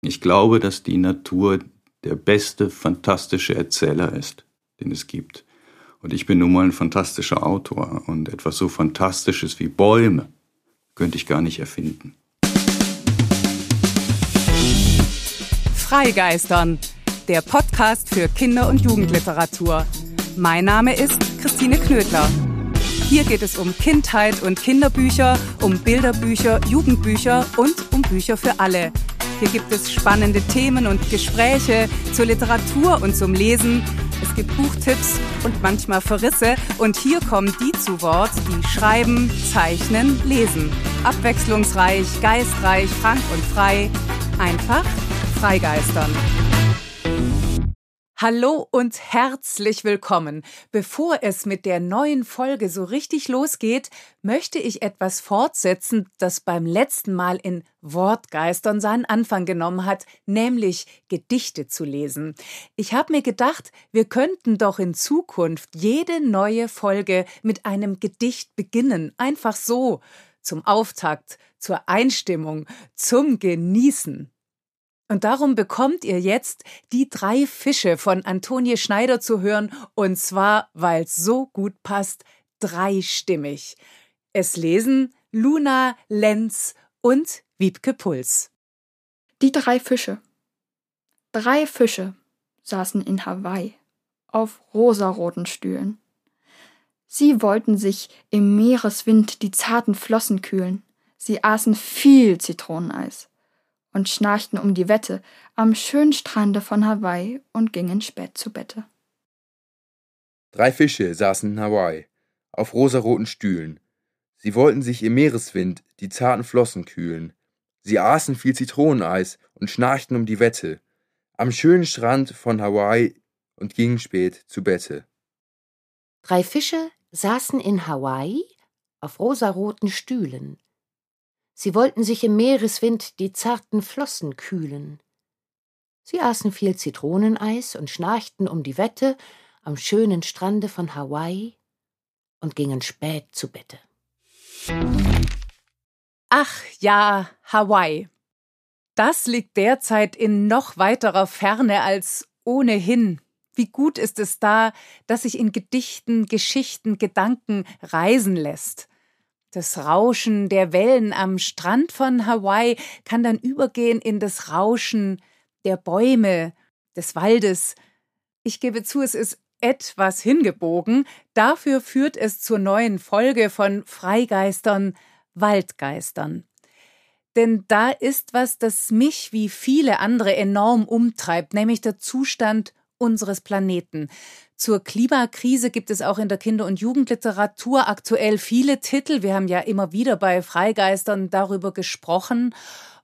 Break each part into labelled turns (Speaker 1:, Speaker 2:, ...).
Speaker 1: Ich glaube, dass die Natur der beste, fantastische Erzähler ist, den es gibt. Und ich bin nun mal ein fantastischer Autor und etwas so Fantastisches wie Bäume könnte ich gar nicht erfinden.
Speaker 2: Freigeistern, der Podcast für Kinder- und Jugendliteratur. Mein Name ist Christine Knödler. Hier geht es um Kindheit und Kinderbücher, um Bilderbücher, Jugendbücher und um Bücher für alle. Hier gibt es spannende Themen und Gespräche zur Literatur und zum Lesen. Es gibt Buchtipps und manchmal Verrisse. Und hier kommen die zu Wort, die schreiben, zeichnen, lesen. Abwechslungsreich, geistreich, frank und frei. Einfach freigeistern. Hallo und herzlich willkommen. Bevor es mit der neuen Folge so richtig losgeht, möchte ich etwas fortsetzen, das beim letzten Mal in Wortgeistern seinen Anfang genommen hat, nämlich Gedichte zu lesen. Ich habe mir gedacht, wir könnten doch in Zukunft jede neue Folge mit einem Gedicht beginnen, einfach so, zum Auftakt, zur Einstimmung, zum Genießen. Und darum bekommt ihr jetzt die drei Fische von Antonie Schneider zu hören, und zwar, weil es so gut passt, dreistimmig. Es lesen Luna Lenz und Wiebke Puls.
Speaker 3: Die drei Fische. Drei Fische saßen in Hawaii auf rosaroten Stühlen. Sie wollten sich im Meereswind die zarten Flossen kühlen. Sie aßen viel Zitroneneis und schnarchten um die Wette am schönen Strande von Hawaii und gingen spät zu Bette.
Speaker 4: Drei Fische saßen in Hawaii auf rosaroten Stühlen. Sie wollten sich im Meereswind die zarten Flossen kühlen. Sie aßen viel Zitroneneis und schnarchten um die Wette am schönen Strand von Hawaii und gingen spät zu Bette.
Speaker 5: Drei Fische saßen in Hawaii auf rosaroten Stühlen. Sie wollten sich im Meereswind die zarten Flossen kühlen. Sie aßen viel Zitroneneis und schnarchten um die Wette am schönen Strande von Hawaii und gingen spät zu Bette.
Speaker 2: Ach ja, Hawaii. Das liegt derzeit in noch weiterer Ferne als ohnehin. Wie gut ist es da, dass sich in Gedichten, Geschichten, Gedanken reisen lässt. Das Rauschen der Wellen am Strand von Hawaii kann dann übergehen in das Rauschen der Bäume, des Waldes. Ich gebe zu, es ist etwas hingebogen. Dafür führt es zur neuen Folge von Freigeistern, Waldgeistern. Denn da ist was, das mich wie viele andere enorm umtreibt, nämlich der Zustand unseres Planeten. Zur Klimakrise gibt es auch in der Kinder- und Jugendliteratur aktuell viele Titel. Wir haben ja immer wieder bei Freigeistern darüber gesprochen.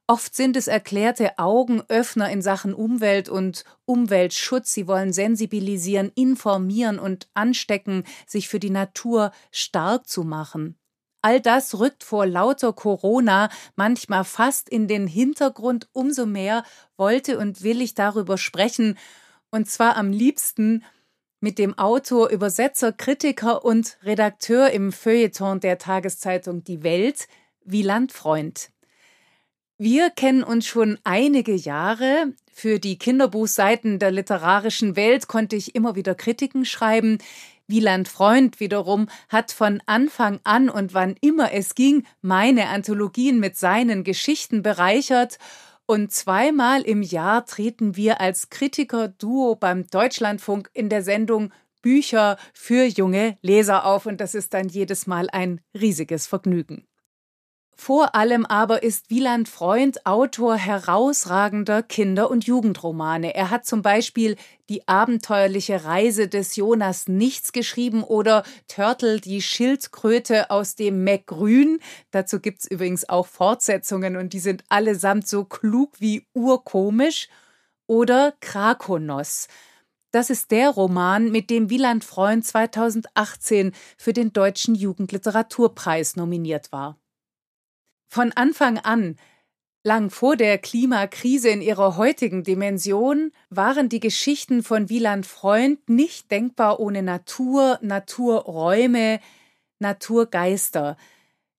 Speaker 2: Oft sind es erklärte Augenöffner in Sachen Umwelt und Umweltschutz. Sie wollen sensibilisieren, informieren und anstecken, sich für die Natur stark zu machen. All das rückt vor lauter Corona manchmal fast in den Hintergrund. Umso mehr wollte und will ich darüber sprechen. Und zwar am liebsten mit dem Autor, Übersetzer, Kritiker und Redakteur im Feuilleton der Tageszeitung Die Welt, Wieland Freund. Wir kennen uns schon einige Jahre. Für die Kinderbuchseiten der literarischen Welt konnte ich immer wieder Kritiken schreiben. Wieland Freund wiederum hat von Anfang an und wann immer es ging, meine Anthologien mit seinen Geschichten bereichert und zweimal im Jahr treten wir als Kritiker-Duo beim Deutschlandfunk in der Sendung Bücher für junge Leser auf. Und das ist dann jedes Mal ein riesiges Vergnügen. Vor allem aber ist Wieland Freund Autor herausragender Kinder- und Jugendromane. Er hat zum Beispiel Die abenteuerliche Reise des Jonas Nichts geschrieben oder Turtle, die Schildkröte aus dem Meckgrün. Dazu gibt's übrigens auch Fortsetzungen und die sind allesamt so klug wie urkomisch. Oder Krakonos. Das ist der Roman, mit dem Wieland Freund 2018 für den Deutschen Jugendliteraturpreis nominiert war. Von Anfang an, lang vor der Klimakrise in ihrer heutigen Dimension, waren die Geschichten von Wieland Freund nicht denkbar ohne Natur, Naturräume, Naturgeister.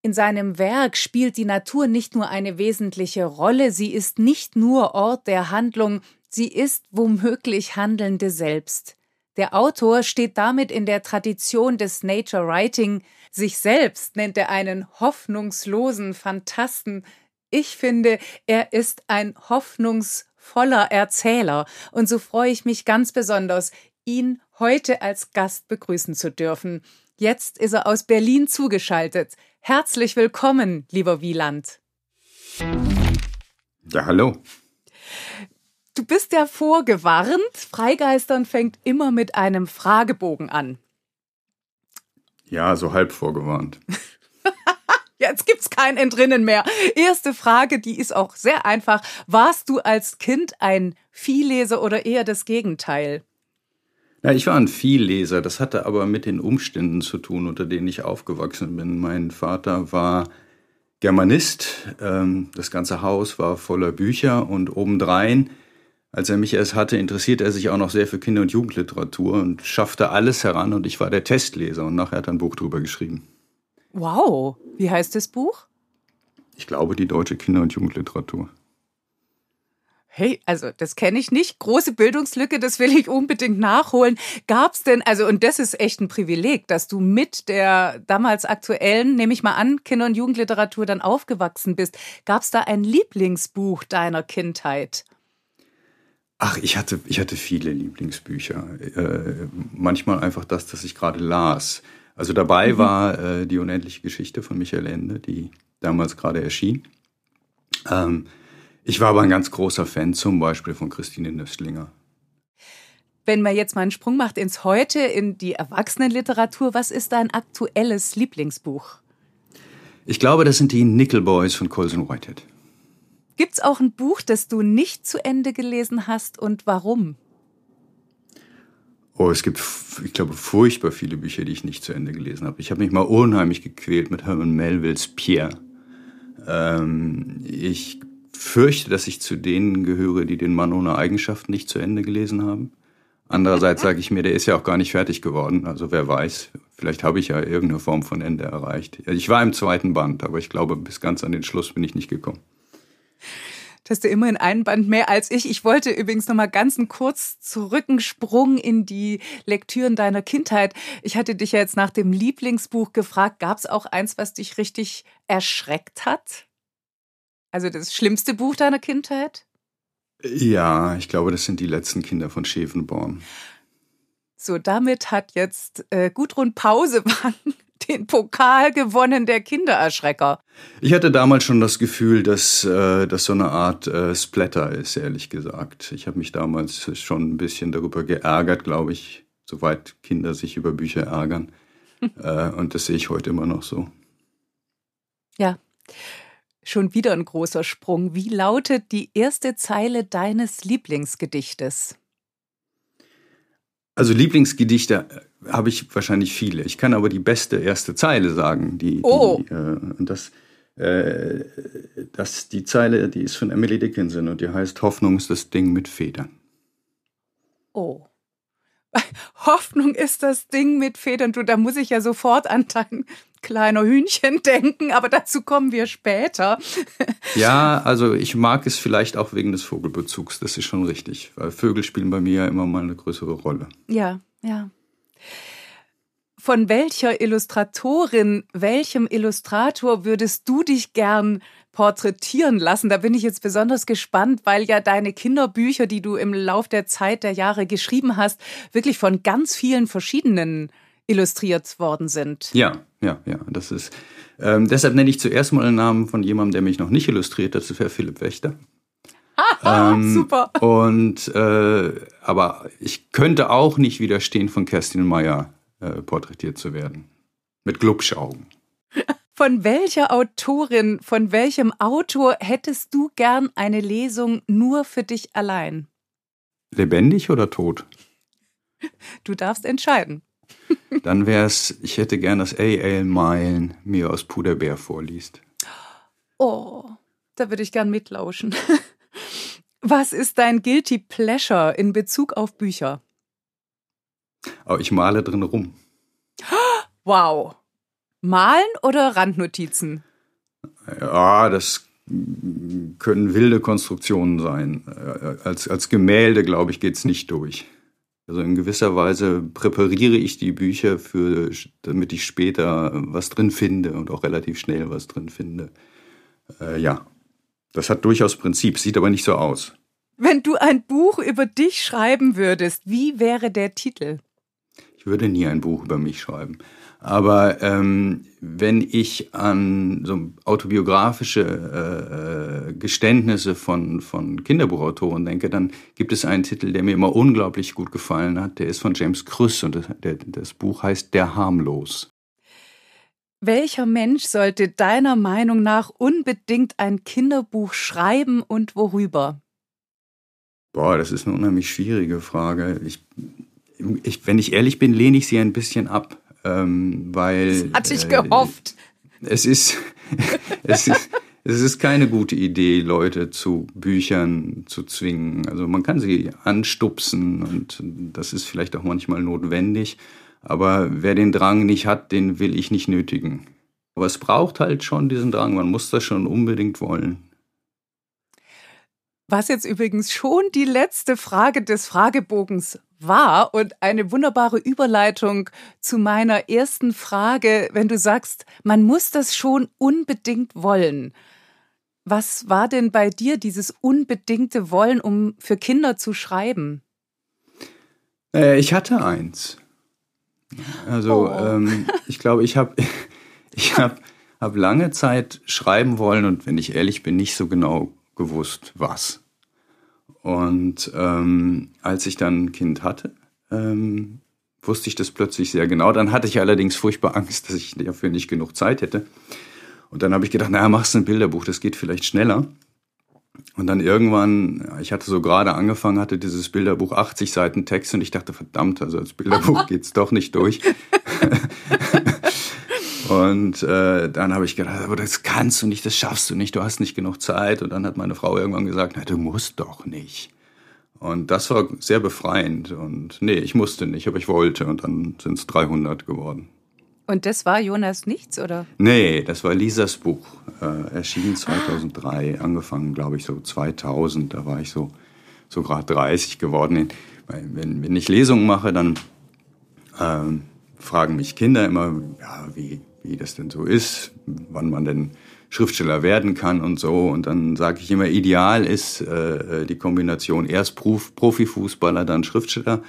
Speaker 2: In seinem Werk spielt die Natur nicht nur eine wesentliche Rolle, sie ist nicht nur Ort der Handlung, sie ist womöglich Handelnde selbst. Der Autor steht damit in der Tradition des Nature Writing, sich selbst nennt er einen hoffnungslosen Phantasten. Ich finde, er ist ein hoffnungsvoller Erzähler, und so freue ich mich ganz besonders, ihn heute als Gast begrüßen zu dürfen. Jetzt ist er aus Berlin zugeschaltet. Herzlich willkommen, lieber Wieland.
Speaker 1: Ja, hallo.
Speaker 2: Du bist ja vorgewarnt. Freigeistern fängt immer mit einem Fragebogen an.
Speaker 1: Ja, so halb vorgewarnt.
Speaker 2: Jetzt gibt's kein Entrinnen mehr. Erste Frage, die ist auch sehr einfach. Warst du als Kind ein Viehleser oder eher das Gegenteil?
Speaker 1: Ja, ich war ein Vielleser. Das hatte aber mit den Umständen zu tun, unter denen ich aufgewachsen bin. Mein Vater war Germanist. Ähm, das ganze Haus war voller Bücher und obendrein, als er mich erst hatte, interessierte er sich auch noch sehr für Kinder- und Jugendliteratur und schaffte alles heran und ich war der Testleser und nachher hat er ein Buch drüber geschrieben.
Speaker 2: Wow, wie heißt das Buch?
Speaker 1: Ich glaube, die deutsche Kinder- und Jugendliteratur.
Speaker 2: Hey, also das kenne ich nicht. Große Bildungslücke, das will ich unbedingt nachholen. Gab's denn, also und das ist echt ein Privileg, dass du mit der damals aktuellen, nehme ich mal an, Kinder- und Jugendliteratur dann aufgewachsen bist. Gab's da ein Lieblingsbuch deiner Kindheit?
Speaker 1: Ach, ich hatte, ich hatte viele Lieblingsbücher. Äh, manchmal einfach das, das ich gerade las. Also dabei mhm. war äh, die unendliche Geschichte von Michael Ende, die damals gerade erschien. Ähm, ich war aber ein ganz großer Fan zum Beispiel von Christine Nöstlinger.
Speaker 2: Wenn man jetzt mal einen Sprung macht ins Heute, in die Erwachsenenliteratur, was ist dein aktuelles Lieblingsbuch?
Speaker 1: Ich glaube, das sind die Nickel Boys von Colson Whitehead.
Speaker 2: Gibt's auch ein Buch, das du nicht zu Ende gelesen hast und warum?
Speaker 1: Oh, es gibt, ich glaube, furchtbar viele Bücher, die ich nicht zu Ende gelesen habe. Ich habe mich mal unheimlich gequält mit Herman Melvilles Pierre. Ähm, ich fürchte, dass ich zu denen gehöre, die den Mann ohne Eigenschaften nicht zu Ende gelesen haben. Andererseits sage ich mir, der ist ja auch gar nicht fertig geworden. Also wer weiß, vielleicht habe ich ja irgendeine Form von Ende erreicht. Ich war im zweiten Band, aber ich glaube, bis ganz an den Schluss bin ich nicht gekommen.
Speaker 2: Das hast du immerhin einen Band mehr als ich. Ich wollte übrigens noch mal ganz einen kurz zurückensprung in die Lektüren deiner Kindheit. Ich hatte dich ja jetzt nach dem Lieblingsbuch gefragt. Gab es auch eins, was dich richtig erschreckt hat? Also das schlimmste Buch deiner Kindheit?
Speaker 1: Ja, ich glaube, das sind die letzten Kinder von Schäfenborn.
Speaker 2: So, damit hat jetzt äh, Gudrun Pausewang den Pokal gewonnen der Kindererschrecker.
Speaker 1: Ich hatte damals schon das Gefühl, dass äh, das so eine Art äh, Splatter ist, ehrlich gesagt. Ich habe mich damals schon ein bisschen darüber geärgert, glaube ich, soweit Kinder sich über Bücher ärgern. äh, und das sehe ich heute immer noch so.
Speaker 2: Ja. Schon wieder ein großer Sprung. Wie lautet die erste Zeile deines Lieblingsgedichtes?
Speaker 1: Also Lieblingsgedichte habe ich wahrscheinlich viele. Ich kann aber die beste erste Zeile sagen. Die,
Speaker 2: oh.
Speaker 1: Die, äh, das, äh, das, die Zeile, die ist von Emily Dickinson und die heißt Hoffnung ist das Ding mit Federn.
Speaker 2: Oh. Hoffnung ist das Ding mit Federn. Du, da muss ich ja sofort an dein kleiner Hühnchen denken, aber dazu kommen wir später.
Speaker 1: ja, also ich mag es vielleicht auch wegen des Vogelbezugs, das ist schon richtig, weil Vögel spielen bei mir ja immer mal eine größere Rolle.
Speaker 2: Ja, ja. Von welcher Illustratorin, welchem Illustrator würdest du dich gern porträtieren lassen? Da bin ich jetzt besonders gespannt, weil ja deine Kinderbücher, die du im Lauf der Zeit der Jahre geschrieben hast, wirklich von ganz vielen verschiedenen illustriert worden sind.
Speaker 1: Ja, ja, ja. Das ist. Ähm, deshalb nenne ich zuerst mal einen Namen von jemandem, der mich noch nicht illustriert hat. Das wäre Philipp Wächter.
Speaker 2: Ähm, super.
Speaker 1: Und äh, aber ich könnte auch nicht widerstehen, von Kerstin Meyer äh, porträtiert zu werden. Mit Glubschaugen.
Speaker 2: Von welcher Autorin, von welchem Autor hättest du gern eine Lesung nur für dich allein?
Speaker 1: Lebendig oder tot?
Speaker 2: Du darfst entscheiden.
Speaker 1: Dann wäre es, ich hätte gern, dass A.L. Meilen mir aus Puderbär vorliest.
Speaker 2: Oh, da würde ich gern mitlauschen. Was ist dein Guilty Pleasure in Bezug auf Bücher?
Speaker 1: Oh, ich male drin rum.
Speaker 2: Wow. Malen oder Randnotizen?
Speaker 1: Ja, das können wilde Konstruktionen sein. Als, als Gemälde, glaube ich, geht es nicht durch. Also in gewisser Weise präpariere ich die Bücher, für, damit ich später was drin finde und auch relativ schnell was drin finde. Äh, ja, das hat durchaus Prinzip, sieht aber nicht so aus.
Speaker 2: Wenn du ein Buch über dich schreiben würdest, wie wäre der Titel?
Speaker 1: Ich würde nie ein Buch über mich schreiben. Aber ähm, wenn ich an so autobiografische äh, äh, Geständnisse von, von Kinderbuchautoren denke, dann gibt es einen Titel, der mir immer unglaublich gut gefallen hat. Der ist von James Krüss und das, der, das Buch heißt Der Harmlos.
Speaker 2: Welcher Mensch sollte deiner Meinung nach unbedingt ein Kinderbuch schreiben und worüber?
Speaker 1: Boah, das ist eine unheimlich schwierige Frage. Ich, ich, wenn ich ehrlich bin, lehne ich sie ein bisschen ab. Ähm, weil,
Speaker 2: das hatte ich äh, gehofft.
Speaker 1: Es ist, es ist, es ist keine gute Idee, Leute zu Büchern zu zwingen. Also man kann sie anstupsen und das ist vielleicht auch manchmal notwendig. Aber wer den Drang nicht hat, den will ich nicht nötigen. Aber es braucht halt schon diesen Drang. Man muss das schon unbedingt wollen.
Speaker 2: Was jetzt übrigens schon die letzte Frage des Fragebogens war und eine wunderbare Überleitung zu meiner ersten Frage, wenn du sagst, man muss das schon unbedingt wollen. Was war denn bei dir dieses unbedingte Wollen, um für Kinder zu schreiben?
Speaker 1: Äh, ich hatte eins. Also oh. ähm, ich glaube, ich habe ich hab, hab lange Zeit schreiben wollen und wenn ich ehrlich bin, nicht so genau gewusst, was. Und ähm, als ich dann ein Kind hatte, ähm, wusste ich das plötzlich sehr genau. Dann hatte ich allerdings furchtbar Angst, dass ich dafür nicht genug Zeit hätte. Und dann habe ich gedacht, naja, machst ein Bilderbuch, das geht vielleicht schneller. Und dann irgendwann, ich hatte so gerade angefangen, hatte dieses Bilderbuch 80 Seiten Text und ich dachte, verdammt, also als Bilderbuch geht's doch nicht durch. Und äh, dann habe ich gedacht, aber das kannst du nicht, das schaffst du nicht, du hast nicht genug Zeit. Und dann hat meine Frau irgendwann gesagt, na, du musst doch nicht. Und das war sehr befreiend. Und nee, ich musste nicht, aber ich wollte. Und dann sind es 300 geworden.
Speaker 2: Und das war Jonas Nichts, oder?
Speaker 1: Nee, das war Lisas Buch. Äh, erschienen 2003, ah. angefangen, glaube ich, so 2000. Da war ich so, so gerade 30 geworden. Wenn, wenn ich Lesungen mache, dann ähm, fragen mich Kinder immer, ja, wie, wie das denn so ist, wann man denn Schriftsteller werden kann und so. Und dann sage ich immer, ideal ist äh, die Kombination erst Prof Profifußballer, dann Schriftsteller,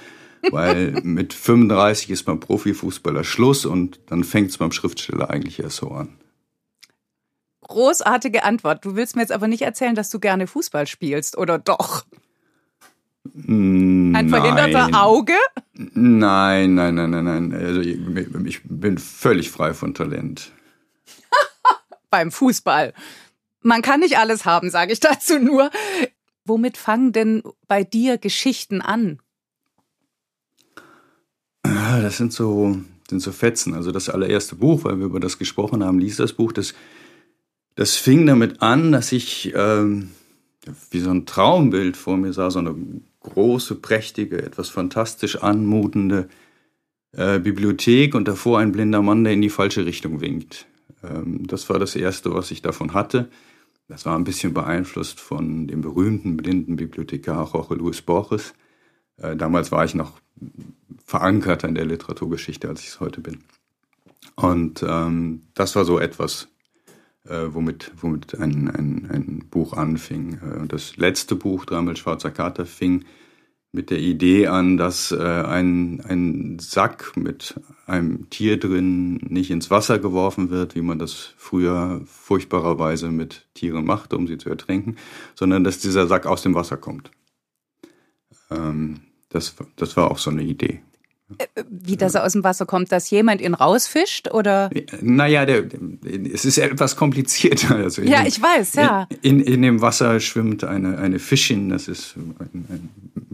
Speaker 1: weil mit 35 ist beim Profifußballer Schluss und dann fängt es beim Schriftsteller eigentlich erst so an.
Speaker 2: Großartige Antwort. Du willst mir jetzt aber nicht erzählen, dass du gerne Fußball spielst, oder doch? Ein verhinderter
Speaker 1: nein.
Speaker 2: Auge?
Speaker 1: Nein, nein, nein, nein, nein. Also ich, ich bin völlig frei von Talent.
Speaker 2: Beim Fußball. Man kann nicht alles haben, sage ich dazu nur. Womit fangen denn bei dir Geschichten an?
Speaker 1: Ja, das sind so, sind so Fetzen. Also das allererste Buch, weil wir über das gesprochen haben, liest das Buch, das, das fing damit an, dass ich ähm, wie so ein Traumbild vor mir sah, so eine große, prächtige, etwas fantastisch anmutende äh, Bibliothek und davor ein blinder Mann, der in die falsche Richtung winkt. Ähm, das war das Erste, was ich davon hatte. Das war ein bisschen beeinflusst von dem berühmten blinden Bibliothekar Jorge Luis Borges. Äh, damals war ich noch verankert in der Literaturgeschichte, als ich es heute bin. Und ähm, das war so etwas, äh, womit, womit ein, ein, ein Buch anfing. Äh, und das letzte Buch, Dreimal Schwarzer Kater, fing mit der Idee an, dass äh, ein, ein Sack mit einem Tier drin nicht ins Wasser geworfen wird, wie man das früher furchtbarerweise mit Tieren machte, um sie zu ertränken, sondern dass dieser Sack aus dem Wasser kommt. Ähm, das, das war auch so eine Idee.
Speaker 2: Wie das aus dem Wasser kommt, dass jemand ihn rausfischt oder?
Speaker 1: Naja, der, es ist etwas komplizierter. Also
Speaker 2: ja,
Speaker 1: dem,
Speaker 2: ich weiß, ja.
Speaker 1: In, in, dem Wasser schwimmt eine, eine Fischin, das ist ein, ein,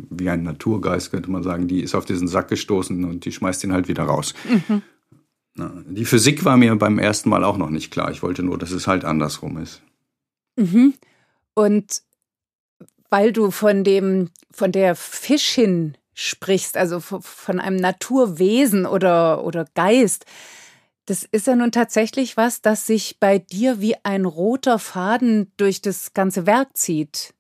Speaker 1: wie ein Naturgeist, könnte man sagen. Die ist auf diesen Sack gestoßen und die schmeißt ihn halt wieder raus. Mhm. Die Physik war mir beim ersten Mal auch noch nicht klar. Ich wollte nur, dass es halt andersrum ist.
Speaker 2: Mhm. Und weil du von dem, von der Fischin sprichst, also von einem Naturwesen oder, oder Geist, Das ist ja nun tatsächlich was, das sich bei dir wie ein roter Faden durch das ganze Werk zieht.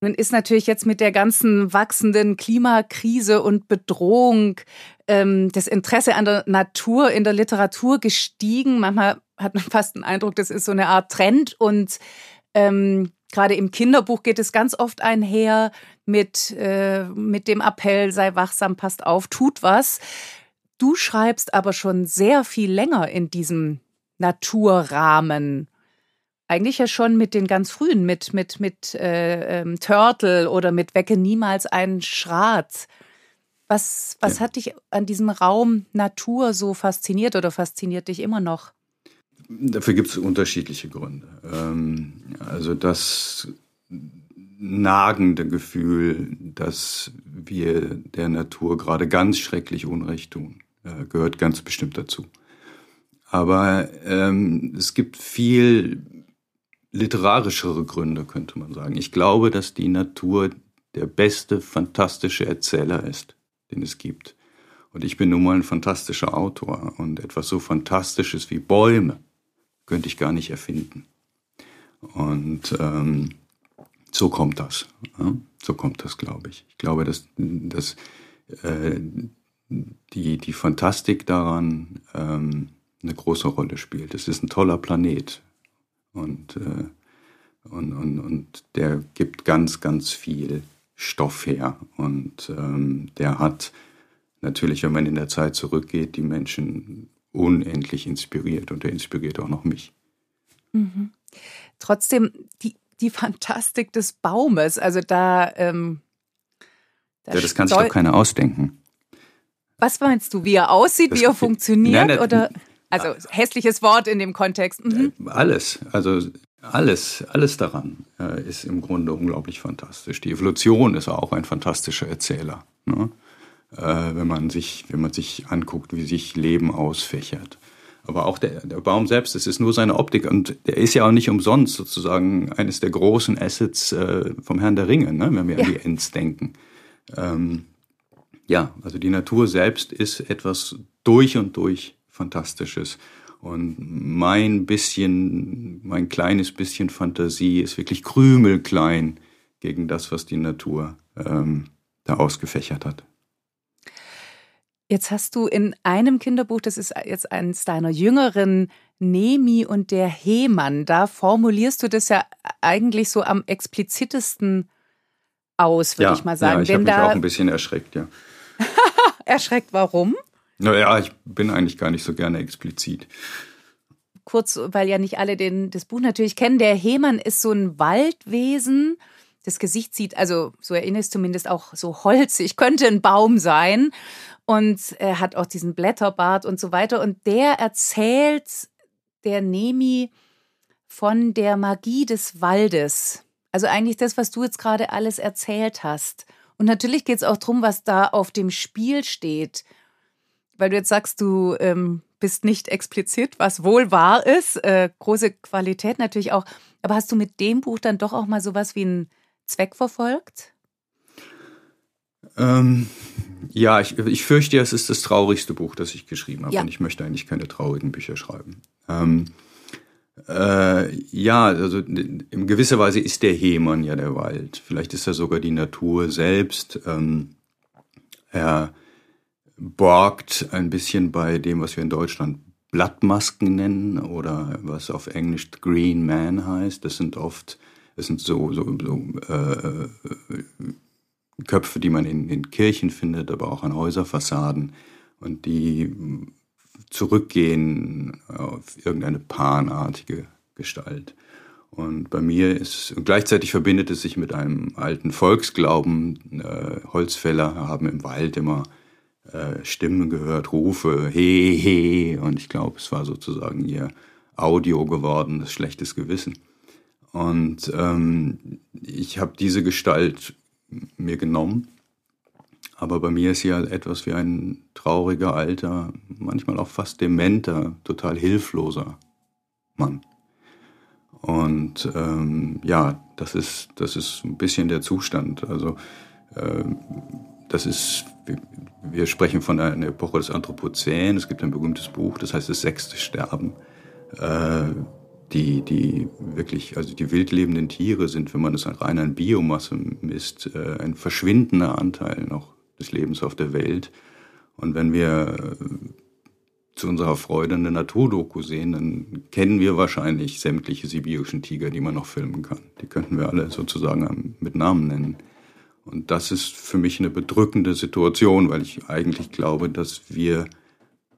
Speaker 2: Nun ist natürlich jetzt mit der ganzen wachsenden Klimakrise und Bedrohung ähm, das Interesse an der Natur in der Literatur gestiegen. Manchmal hat man fast den Eindruck, das ist so eine Art Trend und ähm, gerade im Kinderbuch geht es ganz oft einher mit, äh, mit dem Appell, sei wachsam, passt auf, tut was. Du schreibst aber schon sehr viel länger in diesem Naturrahmen. Eigentlich ja schon mit den ganz frühen, mit, mit, mit äh, ähm, Turtle oder mit Wecke niemals einen Schrat. Was, was ja. hat dich an diesem Raum Natur so fasziniert oder fasziniert dich immer noch?
Speaker 1: Dafür gibt es unterschiedliche Gründe. Ähm, also das nagende Gefühl, dass wir der Natur gerade ganz schrecklich Unrecht tun. Äh, gehört ganz bestimmt dazu. Aber ähm, es gibt viel literarischere Gründe, könnte man sagen. Ich glaube, dass die Natur der beste, fantastische Erzähler ist, den es gibt. Und ich bin nun mal ein fantastischer Autor. Und etwas so Fantastisches wie Bäume könnte ich gar nicht erfinden. Und ähm, so kommt das. Ja? So kommt das, glaube ich. Ich glaube, dass, dass äh, die, die Fantastik daran ähm, eine große Rolle spielt. Es ist ein toller Planet und, äh, und, und, und der gibt ganz, ganz viel Stoff her und ähm, der hat natürlich, wenn man in der Zeit zurückgeht, die Menschen unendlich inspiriert und der inspiriert auch noch mich.
Speaker 2: Mhm. Trotzdem, die, die Fantastik des Baumes, also da. Ähm,
Speaker 1: da ja, das kann sich doch keiner ausdenken.
Speaker 2: Was meinst du, wie er aussieht, das, wie er funktioniert? Nein, nein, oder? Also hässliches Wort in dem Kontext. Mhm.
Speaker 1: Äh, alles, also alles, alles daran äh, ist im Grunde unglaublich fantastisch. Die Evolution ist auch ein fantastischer Erzähler. Ne? Äh, wenn, man sich, wenn man sich anguckt, wie sich Leben ausfächert. Aber auch der, der Baum selbst, es ist nur seine Optik und der ist ja auch nicht umsonst sozusagen eines der großen Assets äh, vom Herrn der Ringe, ne? wenn wir ja. an die Ents denken. Ähm, ja, also die Natur selbst ist etwas durch und durch Fantastisches. Und mein bisschen, mein kleines bisschen Fantasie ist wirklich krümelklein gegen das, was die Natur ähm, da ausgefächert hat.
Speaker 2: Jetzt hast du in einem Kinderbuch, das ist jetzt eines deiner jüngeren, Nemi und der Hemann, da formulierst du das ja eigentlich so am explizitesten aus, würde
Speaker 1: ja,
Speaker 2: ich mal sagen.
Speaker 1: Ja, ich habe mich auch ein bisschen erschreckt, ja.
Speaker 2: Erschreckt, warum?
Speaker 1: Naja, ich bin eigentlich gar nicht so gerne explizit.
Speaker 2: Kurz, weil ja nicht alle den, das Buch natürlich kennen. Der Hemann ist so ein Waldwesen. Das Gesicht sieht, also so erinnere ich zumindest auch so holzig, könnte ein Baum sein. Und er hat auch diesen Blätterbart und so weiter. Und der erzählt der Nemi von der Magie des Waldes. Also eigentlich das, was du jetzt gerade alles erzählt hast. Und natürlich geht es auch darum, was da auf dem Spiel steht. Weil du jetzt sagst, du ähm, bist nicht explizit, was wohl wahr ist. Äh, große Qualität natürlich auch. Aber hast du mit dem Buch dann doch auch mal sowas wie einen Zweck verfolgt?
Speaker 1: Ähm, ja, ich, ich fürchte, es ist das traurigste Buch, das ich geschrieben habe. Ja. Und ich möchte eigentlich keine traurigen Bücher schreiben. Ähm, äh, ja, also in gewisser Weise ist der Hemann ja der Wald. Vielleicht ist er sogar die Natur selbst. Ähm, er borgt ein bisschen bei dem, was wir in Deutschland Blattmasken nennen oder was auf Englisch Green Man heißt. Das sind oft, das sind so, so, so äh, Köpfe, die man in, in Kirchen findet, aber auch an Häuserfassaden und die zurückgehen auf irgendeine panartige Gestalt. Und bei mir ist, und gleichzeitig verbindet es sich mit einem alten Volksglauben. Äh, Holzfäller haben im Wald immer äh, Stimmen gehört, Rufe, he, he. Und ich glaube, es war sozusagen ihr Audio geworden, das schlechtes Gewissen. Und ähm, ich habe diese Gestalt mir genommen aber bei mir ist sie ja etwas wie ein trauriger, alter, manchmal auch fast dementer, total hilfloser Mann. Und ähm, ja, das ist, das ist ein bisschen der Zustand. Also äh, das ist, wir sprechen von einer Epoche des Anthropozän. Es gibt ein berühmtes Buch, das heißt das sechste Sterben. Äh, die, die wirklich, also die wildlebenden Tiere sind, wenn man es rein an Biomasse misst, äh, ein verschwindender Anteil noch des Lebens auf der Welt. Und wenn wir zu unserer Freude eine Naturdoku sehen, dann kennen wir wahrscheinlich sämtliche sibirischen Tiger, die man noch filmen kann. Die könnten wir alle sozusagen mit Namen nennen. Und das ist für mich eine bedrückende Situation, weil ich eigentlich glaube, dass wir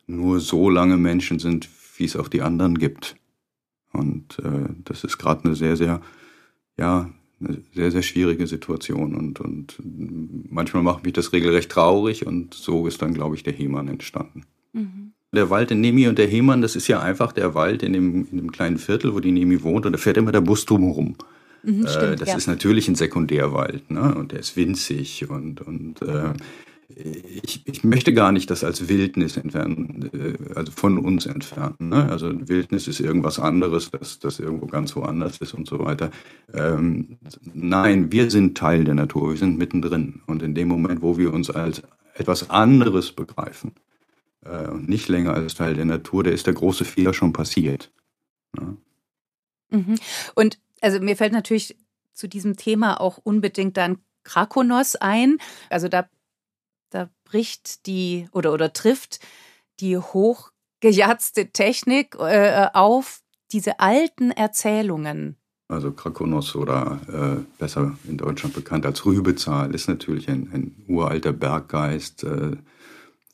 Speaker 1: nur so lange Menschen sind, wie es auch die anderen gibt. Und äh, das ist gerade eine sehr, sehr, ja, eine sehr, sehr schwierige Situation. Und, und manchmal macht mich das regelrecht traurig und so ist dann, glaube ich, der Heman entstanden. Mhm. Der Wald in Nemi und der Heman, das ist ja einfach der Wald in dem, in dem kleinen Viertel, wo die Nemi wohnt und da fährt immer der Bus drumherum. Mhm, äh, das ja. ist natürlich ein Sekundärwald, ne? Und der ist winzig und, und äh, ich, ich möchte gar nicht das als Wildnis entfernen, äh, also von uns entfernen. Ne? Also Wildnis ist irgendwas anderes, das, das irgendwo ganz woanders ist und so weiter. Ähm, nein, wir sind Teil der Natur, wir sind mittendrin. Und in dem Moment, wo wir uns als etwas anderes begreifen, äh, nicht länger als Teil der Natur, da ist der große Fehler schon passiert.
Speaker 2: Ja. Mhm. Und also mir fällt natürlich zu diesem Thema auch unbedingt dann Krakonos ein. Also da, da bricht die oder, oder trifft die hochgejatzte Technik äh, auf diese alten Erzählungen.
Speaker 1: Also Krakonos oder äh, besser in Deutschland bekannt als Rübezahl ist natürlich ein, ein uralter Berggeist. Äh,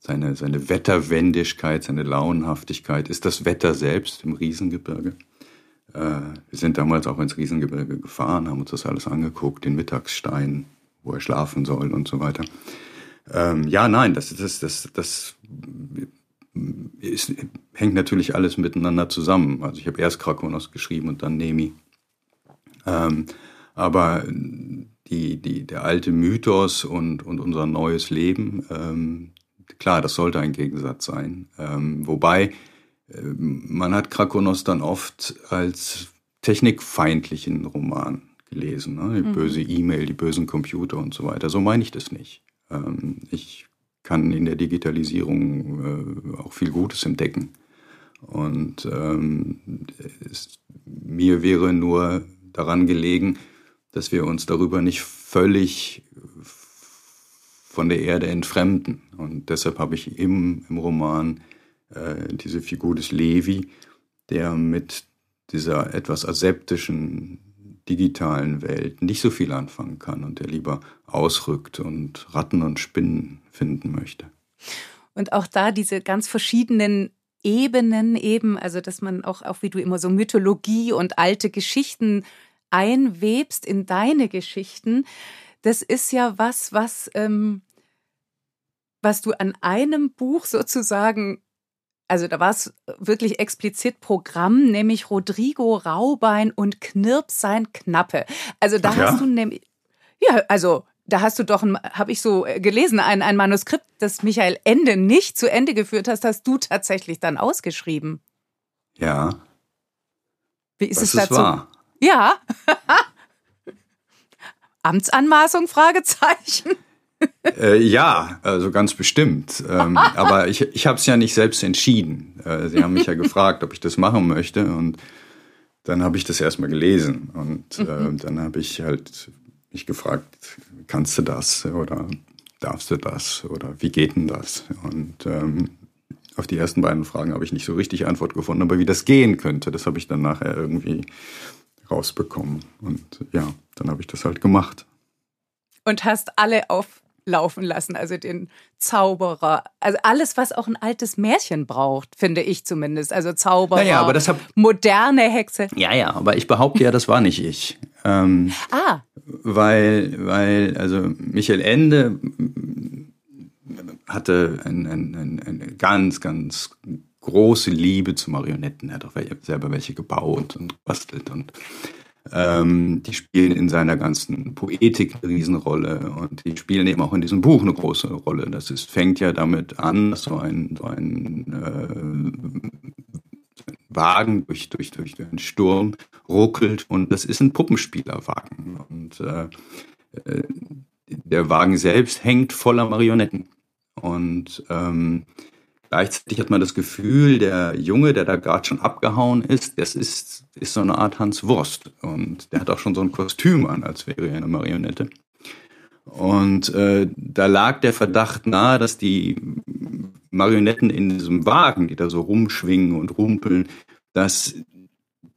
Speaker 1: seine, seine Wetterwendigkeit, seine Launenhaftigkeit ist das Wetter selbst im Riesengebirge. Äh, wir sind damals auch ins Riesengebirge gefahren, haben uns das alles angeguckt, den Mittagsstein, wo er schlafen soll und so weiter. Ähm, ja, nein, das, das, das, das ist, hängt natürlich alles miteinander zusammen. Also ich habe erst Krakonos geschrieben und dann Nemi. Ähm, aber die, die, der alte Mythos und, und unser neues Leben, ähm, klar, das sollte ein Gegensatz sein. Ähm, wobei äh, man hat Krakonos dann oft als technikfeindlichen Roman gelesen. Ne? Die mhm. böse E-Mail, die bösen Computer und so weiter. So meine ich das nicht. Ähm, ich kann in der Digitalisierung äh, auch viel Gutes entdecken. Und ähm, es, mir wäre nur daran gelegen, dass wir uns darüber nicht völlig von der Erde entfremden. Und deshalb habe ich im, im Roman äh, diese Figur des Levi, der mit dieser etwas aseptischen digitalen Welt nicht so viel anfangen kann und der lieber ausrückt und Ratten und Spinnen finden möchte.
Speaker 2: Und auch da diese ganz verschiedenen Ebenen eben, also dass man auch, auch wie du immer so Mythologie und alte Geschichten einwebst in deine Geschichten, das ist ja was, was ähm, was du an einem Buch sozusagen, also da war es wirklich explizit Programm, nämlich Rodrigo Raubein und Knirp sein Knappe. Also da ja? hast du nämlich, ja, also da hast du doch, habe ich so äh, gelesen, ein, ein Manuskript, das Michael Ende nicht zu Ende geführt hast, hast du tatsächlich dann ausgeschrieben.
Speaker 1: Ja.
Speaker 2: Wie ist Was es dazu? Wahr? Ja. Amtsanmaßung? Fragezeichen
Speaker 1: äh, ja, also ganz bestimmt. Ähm, aber ich, ich habe es ja nicht selbst entschieden. Äh, sie haben mich ja gefragt, ob ich das machen möchte. Und dann habe ich das erstmal gelesen. Und äh, mhm. dann habe ich halt mich gefragt, kannst du das oder darfst du das oder wie geht denn das? Und ähm, auf die ersten beiden Fragen habe ich nicht so richtig Antwort gefunden, aber wie das gehen könnte, das habe ich dann nachher irgendwie rausbekommen. Und ja, dann habe ich das halt gemacht.
Speaker 2: Und hast alle auf laufen lassen, also den Zauberer, also alles, was auch ein altes Märchen braucht, finde ich zumindest. Also Zauberer,
Speaker 1: naja, aber das hab,
Speaker 2: moderne Hexe.
Speaker 1: Ja, ja, aber ich behaupte ja, das war nicht ich. Ähm,
Speaker 2: ah.
Speaker 1: Weil, weil, also Michael Ende hatte ein, ein, ein, eine ganz, ganz große Liebe zu Marionetten. Er hat auch selber welche gebaut und bastelt und ähm, die spielen in seiner ganzen Poetik eine Riesenrolle und die spielen eben auch in diesem Buch eine große Rolle. Das ist, fängt ja damit an, dass so ein, so ein äh, Wagen durch, durch, durch den Sturm ruckelt und das ist ein Puppenspielerwagen. Und äh, äh der Wagen selbst hängt voller Marionetten. Und ähm, gleichzeitig hat man das Gefühl, der Junge, der da gerade schon abgehauen ist, das ist, ist so eine Art Hans Wurst. Und der hat auch schon so ein Kostüm an, als wäre er eine Marionette. Und äh, da lag der Verdacht nahe, dass die Marionetten in diesem Wagen, die da so rumschwingen und rumpeln, dass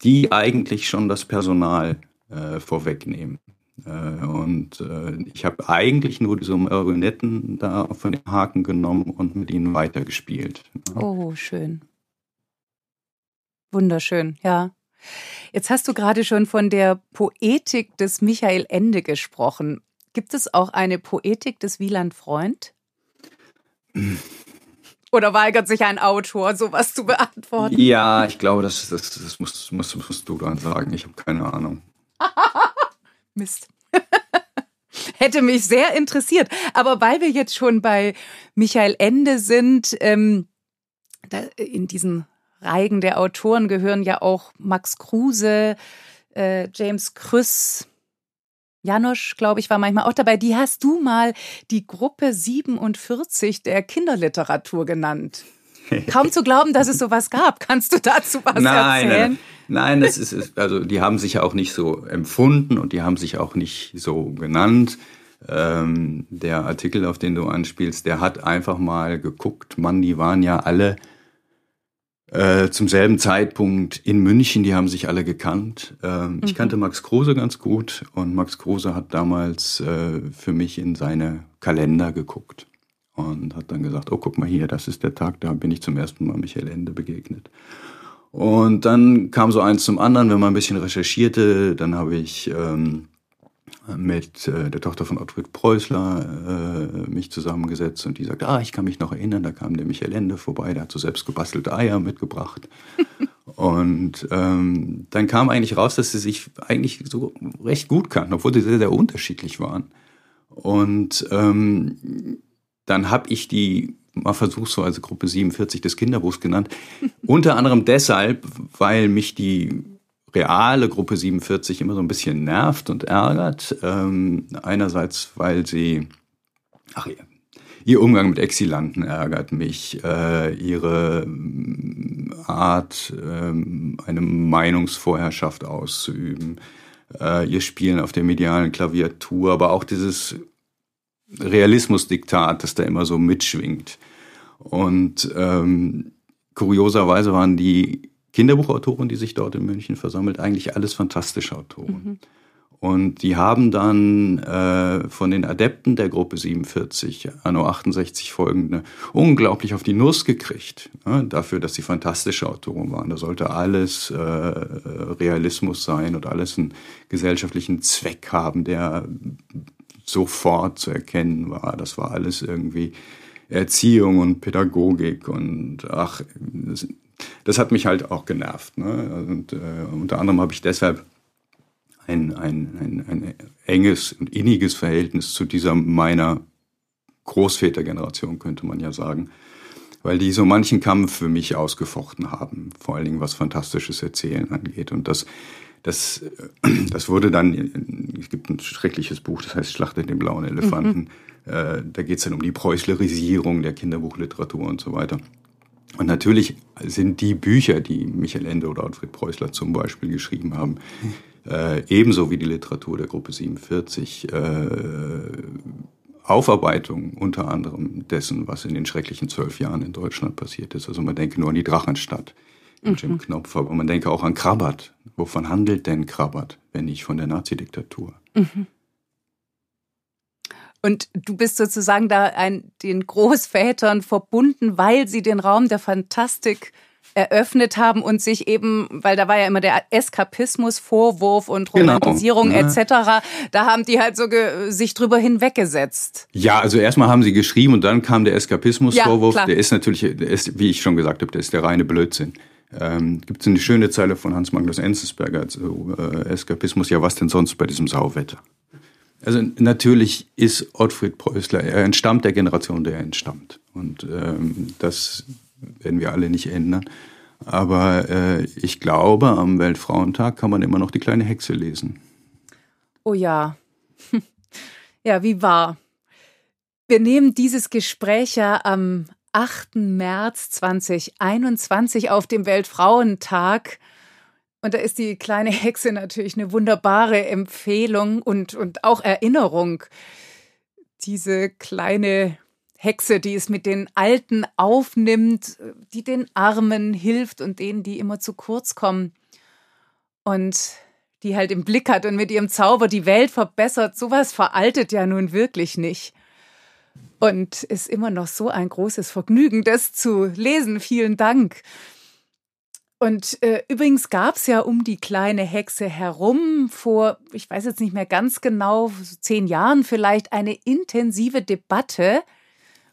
Speaker 1: die eigentlich schon das Personal äh, vorwegnehmen. Äh, und äh, ich habe eigentlich nur diese Marionetten da von den Haken genommen und mit ihnen weitergespielt.
Speaker 2: Oh, schön. Wunderschön, ja. Jetzt hast du gerade schon von der Poetik des Michael Ende gesprochen. Gibt es auch eine Poetik des Wieland Freund? Oder weigert sich ein Autor, sowas zu beantworten?
Speaker 1: Ja, ich glaube, das, das, das musst, musst, musst du dann sagen. Ich habe keine Ahnung.
Speaker 2: Mist. Hätte mich sehr interessiert. Aber weil wir jetzt schon bei Michael Ende sind, ähm, in diesen Reigen der Autoren gehören ja auch Max Kruse, äh, James Krüss, Janosch, glaube ich, war manchmal auch dabei. Die hast du mal die Gruppe 47 der Kinderliteratur genannt. Kaum zu glauben, dass es sowas gab. Kannst du dazu was
Speaker 1: nein,
Speaker 2: erzählen?
Speaker 1: Nein, nein, das ist, also die haben sich ja auch nicht so empfunden und die haben sich auch nicht so genannt. Ähm, der Artikel, auf den du anspielst, der hat einfach mal geguckt, Mann, die waren ja alle äh, zum selben Zeitpunkt in München, die haben sich alle gekannt. Ähm, mhm. Ich kannte Max Kruse ganz gut und Max Kruse hat damals äh, für mich in seine Kalender geguckt und hat dann gesagt, oh guck mal hier, das ist der Tag, da bin ich zum ersten Mal Michael Ende begegnet. Und dann kam so eins zum anderen, wenn man ein bisschen recherchierte, dann habe ich ähm, mit äh, der Tochter von Ottfried Preußler äh, mich zusammengesetzt und die sagt, ah, ich kann mich noch erinnern, da kam der Michael Ende vorbei, der hat so selbst gebastelte Eier mitgebracht. und ähm, dann kam eigentlich raus, dass sie sich eigentlich so recht gut kannten, obwohl sie sehr, sehr unterschiedlich waren. Und ähm, dann habe ich die mal versuchsweise Gruppe 47 des Kinderbuchs genannt. Unter anderem deshalb, weil mich die reale Gruppe 47 immer so ein bisschen nervt und ärgert. Ähm, einerseits, weil sie, ach ja, ihr Umgang mit Exilanten ärgert mich, äh, ihre ähm, Art, ähm, eine Meinungsvorherrschaft auszuüben, äh, ihr Spielen auf der medialen Klaviatur, aber auch dieses Realismusdiktat, das da immer so mitschwingt. Und ähm, kurioserweise waren die Kinderbuchautoren, die sich dort in München versammelt, eigentlich alles fantastische Autoren. Mhm. Und die haben dann äh, von den Adepten der Gruppe 47, anno 68 folgende, unglaublich auf die Nuss gekriegt. Ja, dafür, dass sie fantastische Autoren waren. Da sollte alles äh, Realismus sein und alles einen gesellschaftlichen Zweck haben, der sofort zu erkennen war. Das war alles irgendwie Erziehung und Pädagogik und ach, das, das hat mich halt auch genervt. Ne? Und äh, unter anderem habe ich deshalb ein, ein, ein, ein enges und inniges Verhältnis zu dieser meiner Großvätergeneration, könnte man ja sagen, weil die so manchen Kampf für mich ausgefochten haben, vor allen Dingen was fantastisches Erzählen angeht. Und das das, äh, das wurde dann, es gibt ein schreckliches Buch, das heißt Schlachtet den blauen Elefanten. Mhm. Äh, da geht es dann um die Preußlerisierung der Kinderbuchliteratur und so weiter. Und natürlich sind die Bücher, die Michael Ende oder Alfred Preußler zum Beispiel geschrieben haben, äh, ebenso wie die Literatur der Gruppe 47, äh, Aufarbeitung unter anderem dessen, was in den schrecklichen zwölf Jahren in Deutschland passiert ist. Also man denke nur an die Drachenstadt und Jim mhm. Knopf. Aber man denke auch an Krabbert. Wovon handelt denn Krabbert, wenn nicht von der Nazidiktatur? Mhm.
Speaker 2: Und du bist sozusagen da ein, den Großvätern verbunden, weil sie den Raum der Fantastik eröffnet haben und sich eben, weil da war ja immer der Eskapismus, Vorwurf und genau. Romantisierung genau. etc., da haben die halt so sich drüber hinweggesetzt.
Speaker 1: Ja, also erstmal haben sie geschrieben und dann kam der Eskapismus-Vorwurf. Ja, der ist natürlich, der ist, wie ich schon gesagt habe, der ist der reine Blödsinn. Ähm, Gibt es eine schöne Zeile von Hans Magnus Enzensberger, also, äh, Eskapismus, ja was denn sonst bei diesem Sauwetter? Also natürlich ist Ottfried Preußler, er entstammt der Generation, der er entstammt. Und ähm, das werden wir alle nicht ändern. Aber äh, ich glaube, am Weltfrauentag kann man immer noch die kleine Hexe lesen.
Speaker 2: Oh ja. Ja, wie war? Wir nehmen dieses Gespräch ja am 8. März 2021 auf dem Weltfrauentag. Und da ist die kleine Hexe natürlich eine wunderbare Empfehlung und, und auch Erinnerung. Diese kleine Hexe, die es mit den Alten aufnimmt, die den Armen hilft und denen, die immer zu kurz kommen. Und die halt im Blick hat und mit ihrem Zauber die Welt verbessert. Sowas veraltet ja nun wirklich nicht. Und ist immer noch so ein großes Vergnügen, das zu lesen. Vielen Dank. Und äh, übrigens gab es ja um die kleine Hexe herum vor, ich weiß jetzt nicht mehr ganz genau, so zehn Jahren vielleicht eine intensive Debatte.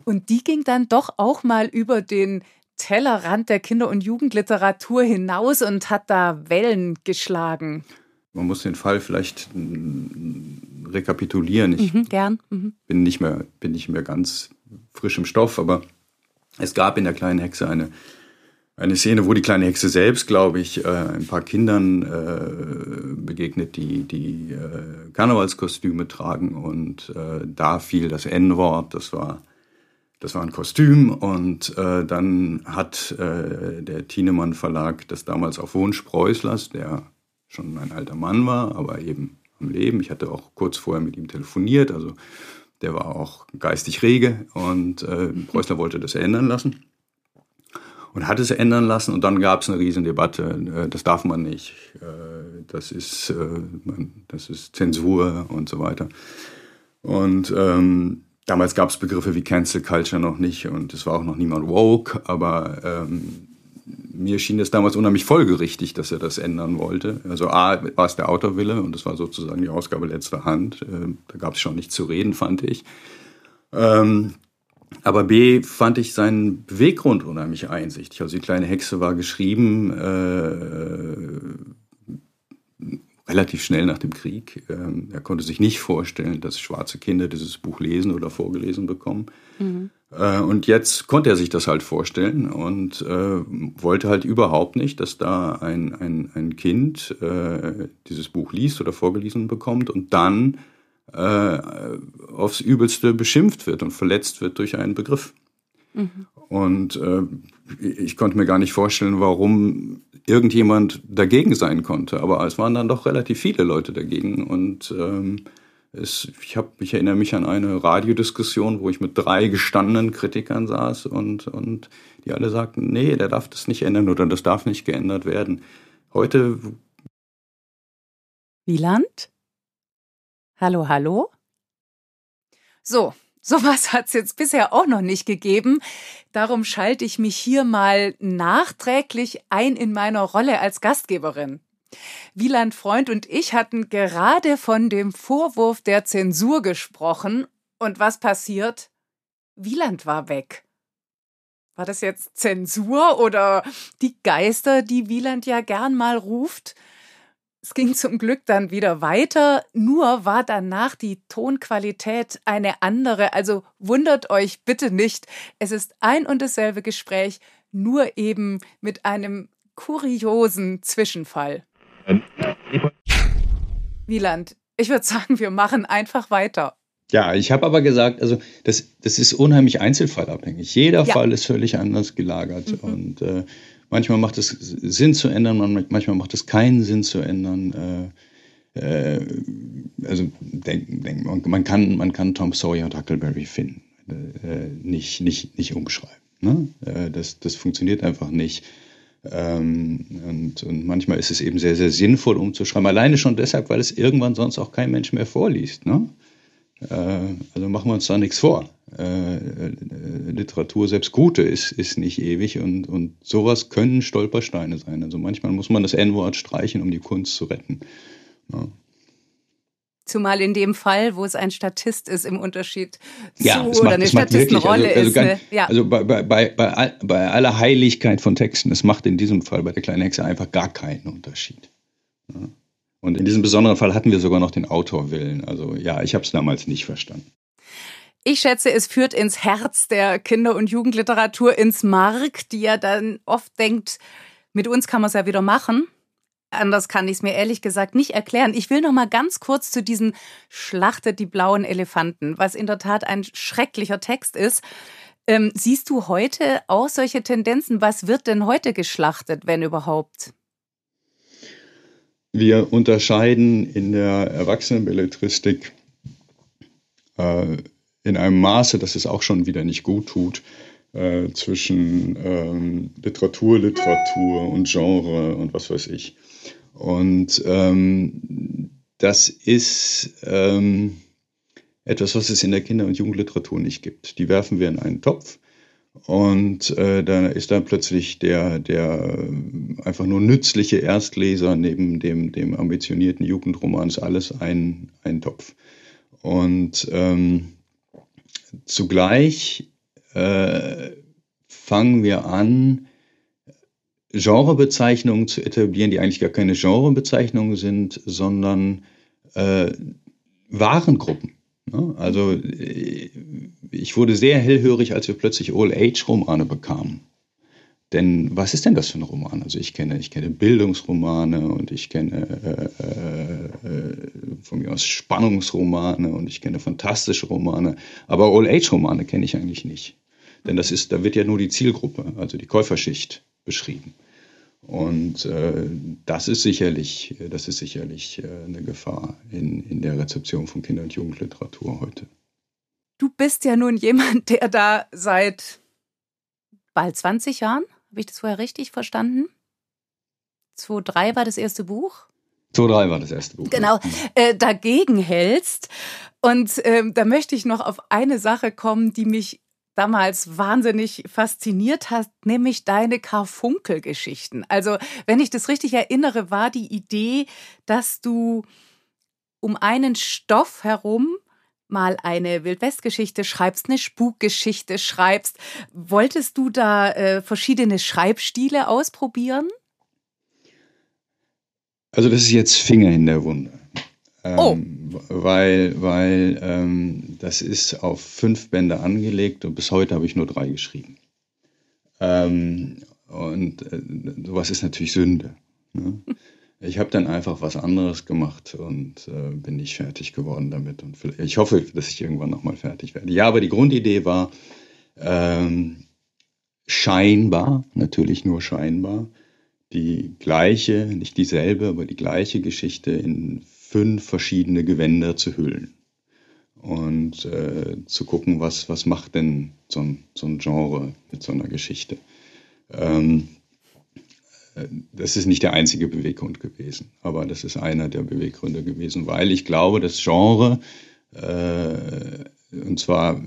Speaker 2: Und die ging dann doch auch mal über den Tellerrand der Kinder- und Jugendliteratur hinaus und hat da Wellen geschlagen.
Speaker 1: Man muss den Fall vielleicht rekapitulieren. Ich
Speaker 2: mhm, gern. Mhm.
Speaker 1: bin nicht mehr bin nicht mehr ganz frisch im Stoff, aber es gab in der kleinen Hexe eine eine Szene, wo die kleine Hexe selbst, glaube ich, äh, ein paar Kindern äh, begegnet, die die äh, Karnevalskostüme tragen und äh, da fiel das N-Wort. Das war das war ein Kostüm und äh, dann hat äh, der Thienemann Verlag das damals auf Wunsch Preußlers, der schon ein alter Mann war, aber eben am Leben. Ich hatte auch kurz vorher mit ihm telefoniert, also der war auch geistig rege und äh, Preußler wollte das ändern lassen und hat es ändern lassen und dann gab es eine riesen Debatte, äh, das darf man nicht, äh, das ist, äh, das ist Zensur und so weiter. Und ähm, Damals gab es Begriffe wie Cancel Culture noch nicht und es war auch noch niemand woke, aber ähm, mir schien es damals unheimlich folgerichtig, dass er das ändern wollte. Also A war es der Autorwille und das war sozusagen die Ausgabe letzter Hand. Äh, da gab es schon nichts zu reden, fand ich. Ähm, aber B fand ich seinen Beweggrund unheimlich einsichtig. Also die kleine Hexe war geschrieben äh, relativ schnell nach dem Krieg. Ähm, er konnte sich nicht vorstellen, dass schwarze Kinder dieses Buch lesen oder vorgelesen bekommen. Mhm. Äh, und jetzt konnte er sich das halt vorstellen und äh, wollte halt überhaupt nicht, dass da ein, ein, ein Kind äh, dieses Buch liest oder vorgelesen bekommt und dann aufs Übelste beschimpft wird und verletzt wird durch einen Begriff. Mhm. Und äh, ich konnte mir gar nicht vorstellen, warum irgendjemand dagegen sein konnte. Aber es waren dann doch relativ viele Leute dagegen. Und ähm, es, ich, hab, ich erinnere mich an eine Radiodiskussion, wo ich mit drei gestandenen Kritikern saß und, und die alle sagten, nee, der darf das nicht ändern oder das darf nicht geändert werden. Heute.
Speaker 2: Wieland? Hallo, hallo? So, Sowas hat es jetzt bisher auch noch nicht gegeben. Darum schalte ich mich hier mal nachträglich ein in meiner Rolle als Gastgeberin. Wieland Freund und ich hatten gerade von dem Vorwurf der Zensur gesprochen. Und was passiert? Wieland war weg. War das jetzt Zensur oder die Geister, die Wieland ja gern mal ruft? Es ging zum Glück dann wieder weiter, nur war danach die Tonqualität eine andere. Also wundert euch bitte nicht, es ist ein und dasselbe Gespräch, nur eben mit einem kuriosen Zwischenfall. Wieland, ich würde sagen, wir machen einfach weiter.
Speaker 1: Ja, ich habe aber gesagt, also das, das ist unheimlich einzelfallabhängig. Jeder ja. Fall ist völlig anders gelagert. Mhm. Und äh, Manchmal macht es Sinn zu ändern, manchmal macht es keinen Sinn zu ändern. Äh, äh, also denk, denk, man, kann, man kann Tom Sawyer und Huckleberry Finn äh, nicht, nicht, nicht umschreiben. Ne? Das, das funktioniert einfach nicht. Ähm, und, und, manchmal ist es eben sehr, sehr sinnvoll umzuschreiben. Alleine schon deshalb, weil es irgendwann sonst auch kein Mensch mehr vorliest. Ne? Also machen wir uns da nichts vor. Literatur, selbst gute, ist, ist nicht ewig und, und sowas können Stolpersteine sein. Also manchmal muss man das N-Wort streichen, um die Kunst zu retten. Ja.
Speaker 2: Zumal in dem Fall, wo es ein Statist ist, im Unterschied
Speaker 1: ja,
Speaker 2: zu oder eine Statistenrolle
Speaker 1: also, also,
Speaker 2: ist.
Speaker 1: Ne? Ja. Also bei, bei, bei, bei aller Heiligkeit von Texten, es macht in diesem Fall bei der kleinen Hexe einfach gar keinen Unterschied. Ja. Und in diesem besonderen Fall hatten wir sogar noch den Autorwillen. Also ja, ich habe es damals nicht verstanden.
Speaker 2: Ich schätze, es führt ins Herz der Kinder- und Jugendliteratur, ins Mark, die ja dann oft denkt, mit uns kann man es ja wieder machen. Anders kann ich es mir ehrlich gesagt nicht erklären. Ich will noch mal ganz kurz zu diesen Schlachtet die blauen Elefanten, was in der Tat ein schrecklicher Text ist. Ähm, siehst du heute auch solche Tendenzen? Was wird denn heute geschlachtet, wenn überhaupt?
Speaker 1: Wir unterscheiden in der Erwachsenenbelletristik äh, in einem Maße, dass es auch schon wieder nicht gut tut, äh, zwischen ähm, Literatur, Literatur und Genre und was weiß ich. Und ähm, das ist ähm, etwas, was es in der Kinder- und Jugendliteratur nicht gibt. Die werfen wir in einen Topf und äh, da ist dann plötzlich der, der einfach nur nützliche Erstleser neben dem, dem ambitionierten Jugendroman ist alles ein, ein Topf. Und ähm, zugleich äh, fangen wir an, Genrebezeichnungen zu etablieren, die eigentlich gar keine Genrebezeichnungen sind, sondern äh, Warengruppen. Ne? Also äh, ich wurde sehr hellhörig, als wir plötzlich All-Age-Romane bekamen. Denn was ist denn das für ein Roman? Also ich kenne, ich kenne Bildungsromane und ich kenne äh, äh, von mir aus Spannungsromane und ich kenne fantastische Romane, aber All-Age-Romane kenne ich eigentlich nicht. Denn das ist, da wird ja nur die Zielgruppe, also die Käuferschicht beschrieben. Und äh, das ist sicherlich, das ist sicherlich äh, eine Gefahr in, in der Rezeption von Kinder- und Jugendliteratur heute.
Speaker 2: Du bist ja nun jemand, der da seit bald 20 Jahren, habe ich das vorher richtig verstanden? 2003 war das erste Buch?
Speaker 1: 2003 war das erste Buch.
Speaker 2: Genau, äh, dagegen hältst. Und äh, da möchte ich noch auf eine Sache kommen, die mich damals wahnsinnig fasziniert hat, nämlich deine Karfunkel-Geschichten. Also, wenn ich das richtig erinnere, war die Idee, dass du um einen Stoff herum mal eine Wildwestgeschichte schreibst, eine Spukgeschichte schreibst. Wolltest du da äh, verschiedene Schreibstile ausprobieren?
Speaker 1: Also das ist jetzt Finger in der Wunde. Oh. Ähm, oh. Weil, weil ähm, das ist auf fünf Bände angelegt und bis heute habe ich nur drei geschrieben. Ähm, und äh, sowas ist natürlich Sünde. Ne? Ich habe dann einfach was anderes gemacht und äh, bin nicht fertig geworden damit. Und ich hoffe, dass ich irgendwann nochmal fertig werde. Ja, aber die Grundidee war ähm, scheinbar, natürlich nur scheinbar, die gleiche, nicht dieselbe, aber die gleiche Geschichte in fünf verschiedene Gewänder zu hüllen und äh, zu gucken, was, was macht denn so ein, so ein Genre mit so einer Geschichte. Ähm, äh, das ist nicht der einzige Beweggrund gewesen, aber das ist einer der Beweggründe gewesen, weil ich glaube, das Genre, äh, und zwar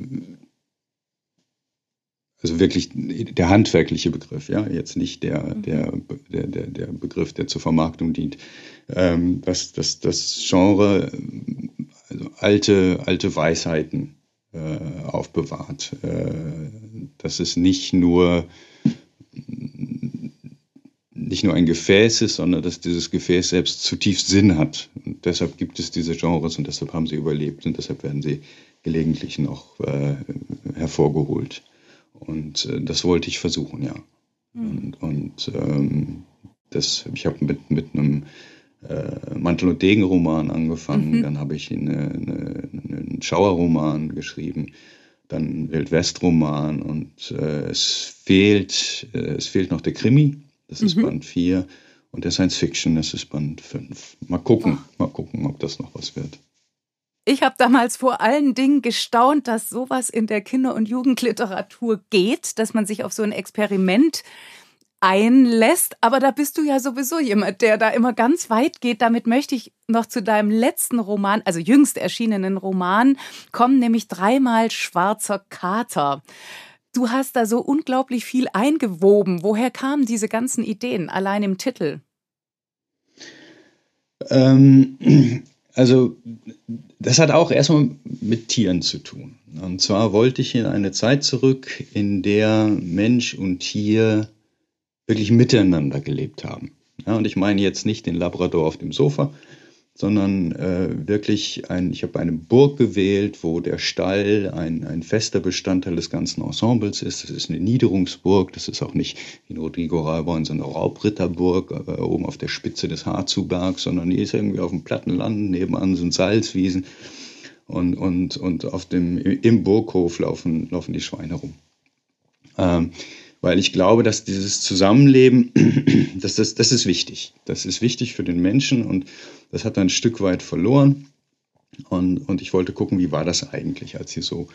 Speaker 1: also wirklich der handwerkliche Begriff, ja, jetzt nicht der, mhm. der, der, der, der Begriff, der zur Vermarktung dient. Ähm, dass, dass das Genre also alte, alte Weisheiten äh, aufbewahrt. Äh, dass es nicht nur nicht nur ein Gefäß ist, sondern dass dieses Gefäß selbst zutiefst Sinn hat. Und deshalb gibt es diese Genres und deshalb haben sie überlebt und deshalb werden sie gelegentlich noch äh, hervorgeholt. Und äh, das wollte ich versuchen, ja. Mhm. Und, und ähm, das, ich habe mit, mit einem äh, Mantel- und Degen-Roman angefangen, mhm. dann habe ich eine, eine, einen Schauerroman geschrieben, dann einen Wildwest-Roman und äh, es fehlt, äh, es fehlt noch der Krimi, das ist mhm. Band 4 und der Science Fiction, das ist Band 5. Mal gucken, oh. mal gucken, ob das noch was wird.
Speaker 2: Ich habe damals vor allen Dingen gestaunt, dass sowas in der Kinder- und Jugendliteratur geht, dass man sich auf so ein Experiment einlässt. Aber da bist du ja sowieso jemand, der da immer ganz weit geht. Damit möchte ich noch zu deinem letzten Roman, also jüngst erschienenen Roman, kommen, nämlich dreimal Schwarzer Kater. Du hast da so unglaublich viel eingewoben. Woher kamen diese ganzen Ideen allein im Titel?
Speaker 1: Ähm, also das hat auch erstmal mit Tieren zu tun. Und zwar wollte ich in eine Zeit zurück, in der Mensch und Tier wirklich miteinander gelebt haben. Ja, und ich meine jetzt nicht den Labrador auf dem Sofa, sondern äh, wirklich ein, ich habe eine Burg gewählt, wo der Stall ein, ein fester Bestandteil des ganzen Ensembles ist. Das ist eine Niederungsburg, das ist auch nicht in Rodrigo Raborn so eine Raubritterburg äh, oben auf der Spitze des Harzubergs, sondern die ist irgendwie auf dem platten Land, nebenan sind Salzwiesen und, und, und auf dem, im Burghof laufen, laufen die Schweine rum. Ähm, weil ich glaube, dass dieses Zusammenleben, das, das, das ist wichtig. Das ist wichtig für den Menschen und das hat er ein Stück weit verloren. Und, und ich wollte gucken, wie war das eigentlich, als sie so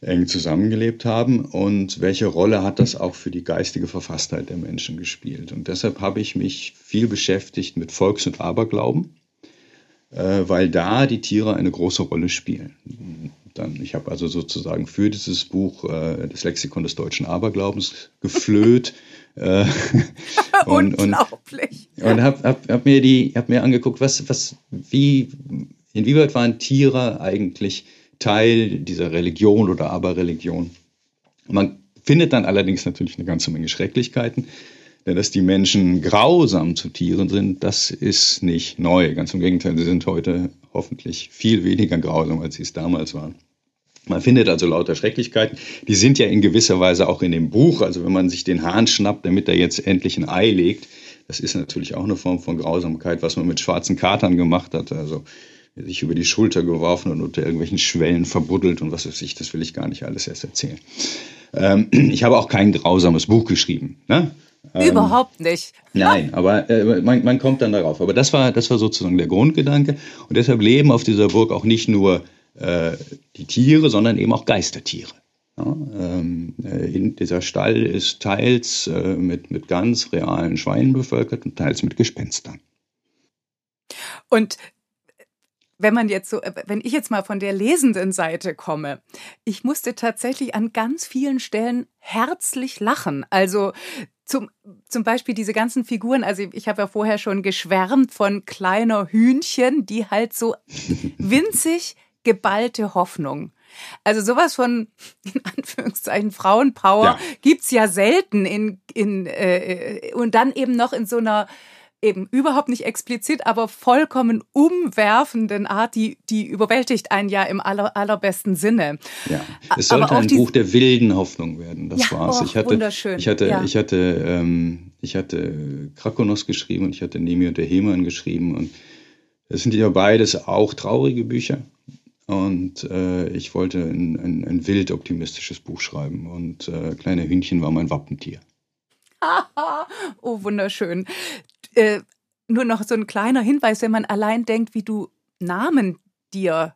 Speaker 1: eng zusammengelebt haben und welche Rolle hat das auch für die geistige Verfasstheit der Menschen gespielt. Und deshalb habe ich mich viel beschäftigt mit Volks- und Aberglauben, äh, weil da die Tiere eine große Rolle spielen. Dann, ich habe also sozusagen für dieses Buch äh, das Lexikon des deutschen Aberglaubens geflöht.
Speaker 2: äh, und, Unglaublich.
Speaker 1: Und, und habe hab, hab mir die, hab mir angeguckt, was, was, wie, inwieweit waren Tiere eigentlich Teil dieser Religion oder Aberreligion? Man findet dann allerdings natürlich eine ganze Menge Schrecklichkeiten. Denn dass die Menschen grausam zu Tieren sind, das ist nicht neu. Ganz im Gegenteil, sie sind heute hoffentlich viel weniger grausam, als sie es damals waren. Man findet also lauter Schrecklichkeiten. Die sind ja in gewisser Weise auch in dem Buch. Also wenn man sich den Hahn schnappt, damit er jetzt endlich ein Ei legt, das ist natürlich auch eine Form von Grausamkeit, was man mit schwarzen Katern gemacht hat. Also sich über die Schulter geworfen und unter irgendwelchen Schwellen verbuddelt und was weiß ich, das will ich gar nicht alles erst erzählen. Ähm, ich habe auch kein grausames Buch geschrieben. Ne?
Speaker 2: Ähm, Überhaupt nicht.
Speaker 1: Nein, aber äh, man, man, kommt dann darauf. Aber das war, das war sozusagen der Grundgedanke. Und deshalb leben auf dieser Burg auch nicht nur äh, die Tiere, sondern eben auch Geistertiere. Ja, ähm, äh, dieser Stall ist teils äh, mit, mit ganz realen Schweinen bevölkert und teils mit Gespenstern.
Speaker 2: Und wenn man jetzt so, wenn ich jetzt mal von der lesenden Seite komme, ich musste tatsächlich an ganz vielen Stellen herzlich lachen. Also zum, zum Beispiel diese ganzen Figuren, also ich habe ja vorher schon geschwärmt von kleiner Hühnchen, die halt so winzig geballte Hoffnung. Also sowas von, in Anführungszeichen, Frauenpower ja. gibt's ja selten in, in, äh, und dann eben noch in so einer eben überhaupt nicht explizit, aber vollkommen umwerfenden Art, die, die überwältigt einen ja im aller, allerbesten Sinne.
Speaker 1: Ja, es sollte ein Buch der wilden Hoffnung werden, das ja, war's.
Speaker 2: Oh, ich hatte, wunderschön.
Speaker 1: Ich hatte, ja. ich hatte, ähm, ich hatte Krakonos geschrieben und ich hatte Nemi und der Heman geschrieben und das sind ja beides auch traurige Bücher. Und äh, ich wollte ein, ein, ein, wild optimistisches Buch schreiben. Und äh, Kleine Hühnchen war mein Wappentier.
Speaker 2: oh, wunderschön. Äh, nur noch so ein kleiner Hinweis, wenn man allein denkt, wie du Namen dir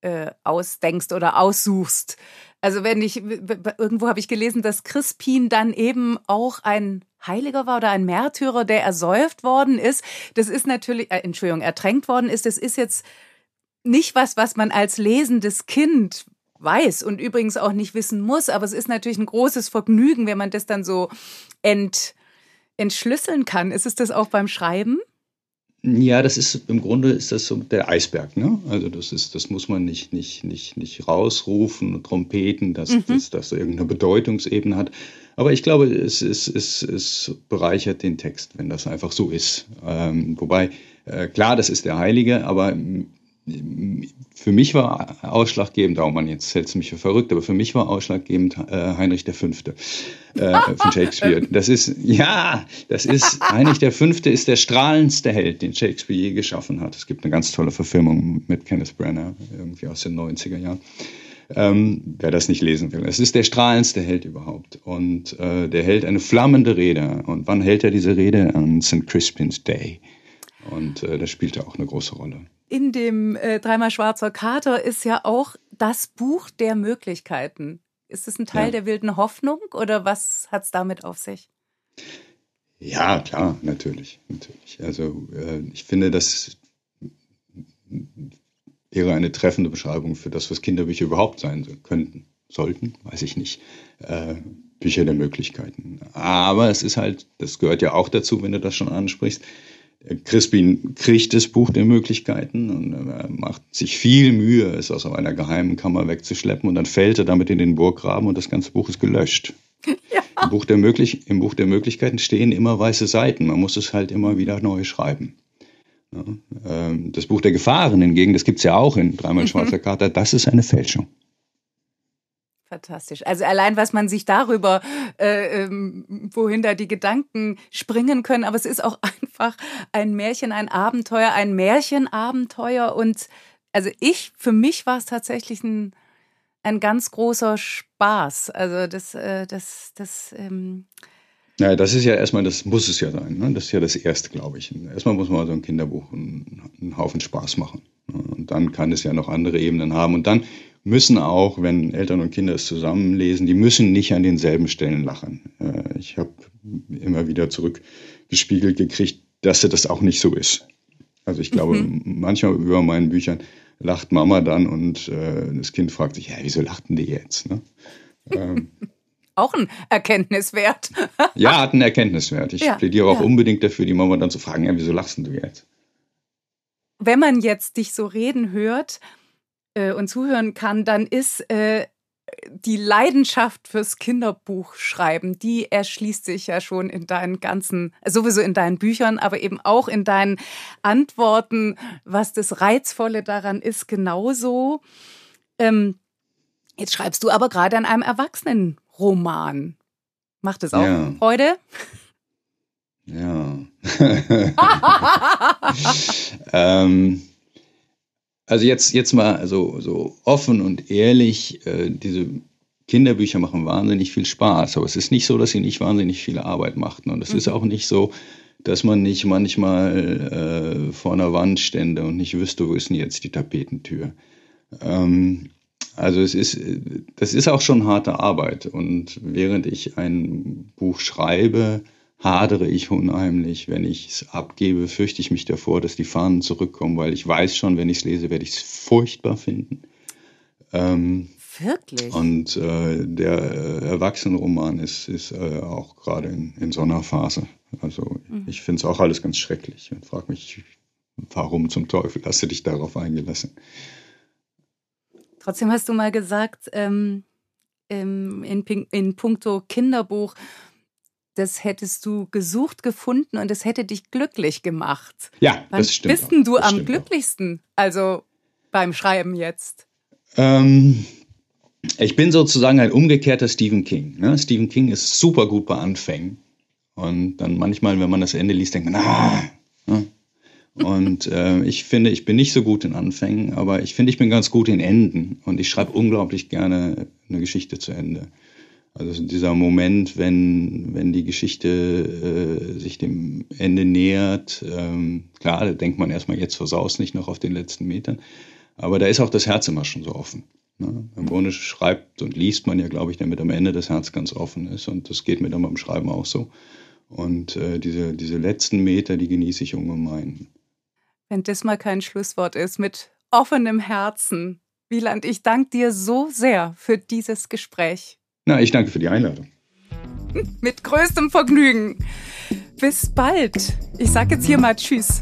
Speaker 2: äh, ausdenkst oder aussuchst. Also wenn ich, irgendwo habe ich gelesen, dass Crispin dann eben auch ein Heiliger war oder ein Märtyrer, der ersäuft worden ist. Das ist natürlich, äh, Entschuldigung, ertränkt worden ist. Das ist jetzt nicht was, was man als lesendes Kind weiß und übrigens auch nicht wissen muss, aber es ist natürlich ein großes Vergnügen, wenn man das dann so ent, entschlüsseln kann. Ist es das auch beim Schreiben?
Speaker 1: Ja, das ist im Grunde ist das so der Eisberg, ne? Also das ist, das muss man nicht, nicht, nicht, nicht rausrufen und trompeten, dass, mhm. dass das irgendeine Bedeutungsebene hat. Aber ich glaube, es, es, es, es bereichert den Text, wenn das einfach so ist. Ähm, wobei, äh, klar, das ist der Heilige, aber für mich war ausschlaggebend, oh man, jetzt hältst du mich für verrückt, aber für mich war ausschlaggebend äh, Heinrich V. Äh, von Shakespeare. Das ist, ja, das ist, Heinrich V. ist der strahlendste Held, den Shakespeare je geschaffen hat. Es gibt eine ganz tolle Verfilmung mit Kenneth Branagh, irgendwie aus den 90er Jahren. Ähm, wer das nicht lesen will. Es ist der strahlendste Held überhaupt. Und äh, der hält eine flammende Rede. Und wann hält er diese Rede? An St. Crispin's Day. Und äh, das spielt auch eine große Rolle
Speaker 2: in dem äh, Dreimal Schwarzer Kater ist ja auch das Buch der Möglichkeiten. Ist es ein Teil ja. der wilden Hoffnung oder was hat es damit auf sich?
Speaker 1: Ja, klar, natürlich, natürlich. Also äh, ich finde, das wäre eine treffende Beschreibung für das, was Kinderbücher überhaupt sein könnten, sollten, weiß ich nicht. Äh, Bücher der Möglichkeiten. Aber es ist halt, das gehört ja auch dazu, wenn du das schon ansprichst, Crispin kriegt das Buch der Möglichkeiten und er macht sich viel Mühe, es aus einer geheimen Kammer wegzuschleppen und dann fällt er damit in den Burggraben und das ganze Buch ist gelöscht. Ja. Im, Buch der Möglich Im Buch der Möglichkeiten stehen immer weiße Seiten. Man muss es halt immer wieder neu schreiben. Ja, ähm, das Buch der Gefahren hingegen, das gibt es ja auch in Dreimal Schwarzer Kater, das ist eine Fälschung.
Speaker 2: Fantastisch. Also allein, was man sich darüber, äh, ähm, wohin da die Gedanken springen können, aber es ist auch einfach ein Märchen, ein Abenteuer, ein Märchenabenteuer. Und also ich, für mich war es tatsächlich ein, ein ganz großer Spaß. Also das, äh, das, das. Ähm
Speaker 1: naja, das ist ja erstmal, das muss es ja sein. Ne? Das ist ja das Erste, glaube ich. Erstmal muss man so ein Kinderbuch einen, einen Haufen Spaß machen. Ne? Und dann kann es ja noch andere Ebenen haben. Und dann müssen auch, wenn Eltern und Kinder es zusammenlesen, die müssen nicht an denselben Stellen lachen. Äh, ich habe immer wieder zurückgespiegelt gekriegt, dass das auch nicht so ist. Also ich glaube, mhm. manchmal über meinen Büchern lacht Mama dann und äh, das Kind fragt sich, ja, wieso lachten die jetzt? Ne?
Speaker 2: Ähm, auch ein Erkenntniswert.
Speaker 1: ja, hat einen Erkenntniswert. Ich ja, plädiere auch ja. unbedingt dafür, die Mama dann zu fragen, ja, wieso lachst du jetzt?
Speaker 2: Wenn man jetzt dich so reden hört, äh, und zuhören kann, dann ist äh, die Leidenschaft fürs Kinderbuchschreiben, die erschließt sich ja schon in deinen ganzen, sowieso in deinen Büchern, aber eben auch in deinen Antworten, was das Reizvolle daran ist, genauso. Ähm, jetzt schreibst du aber gerade an einem Erwachsenenroman. Macht es auch ja. Freude?
Speaker 1: Ja. ähm, also jetzt, jetzt mal so, so offen und ehrlich, äh, diese Kinderbücher machen wahnsinnig viel Spaß, aber es ist nicht so, dass sie nicht wahnsinnig viel Arbeit machten. Und es mhm. ist auch nicht so, dass man nicht manchmal äh, vor einer Wand stände und nicht wüsste, wo ist denn jetzt die Tapetentür. Ähm, also es ist, das ist auch schon harte Arbeit. Und während ich ein Buch schreibe, hadere ich unheimlich. Wenn ich es abgebe, fürchte ich mich davor, dass die Fahnen zurückkommen, weil ich weiß schon, wenn ich es lese, werde ich es furchtbar finden.
Speaker 2: Ähm, Wirklich?
Speaker 1: Und äh, der äh, Erwachsenenroman ist, ist äh, auch gerade in, in so einer Phase. Also mhm. ich finde es auch alles ganz schrecklich und frage mich, warum zum Teufel hast du dich darauf eingelassen?
Speaker 2: Trotzdem hast du mal gesagt, ähm, in, in puncto Kinderbuch, das hättest du gesucht, gefunden und es hätte dich glücklich gemacht.
Speaker 1: Ja, Wann das stimmt.
Speaker 2: Bist denn du am glücklichsten, auch. also beim Schreiben jetzt?
Speaker 1: Ähm, ich bin sozusagen ein umgekehrter Stephen King. Ne? Stephen King ist super gut bei Anfängen. Und dann manchmal, wenn man das Ende liest, denkt man, ah. Ne? Und äh, ich finde, ich bin nicht so gut in Anfängen, aber ich finde, ich bin ganz gut in Enden. Und ich schreibe unglaublich gerne eine Geschichte zu Ende. Also dieser Moment, wenn, wenn die Geschichte äh, sich dem Ende nähert, ähm, klar, da denkt man erstmal, jetzt versaust nicht noch auf den letzten Metern, aber da ist auch das Herz immer schon so offen. Ne? Im Grunde schreibt und liest man ja, glaube ich, damit am Ende das Herz ganz offen ist und das geht mir dann beim Schreiben auch so. Und äh, diese, diese letzten Meter, die genieße ich ungemein.
Speaker 2: Wenn das mal kein Schlusswort ist, mit offenem Herzen. Wieland, ich danke dir so sehr für dieses Gespräch.
Speaker 1: Na, ich danke für die Einladung.
Speaker 2: Mit größtem Vergnügen. Bis bald. Ich sage jetzt hier mal Tschüss.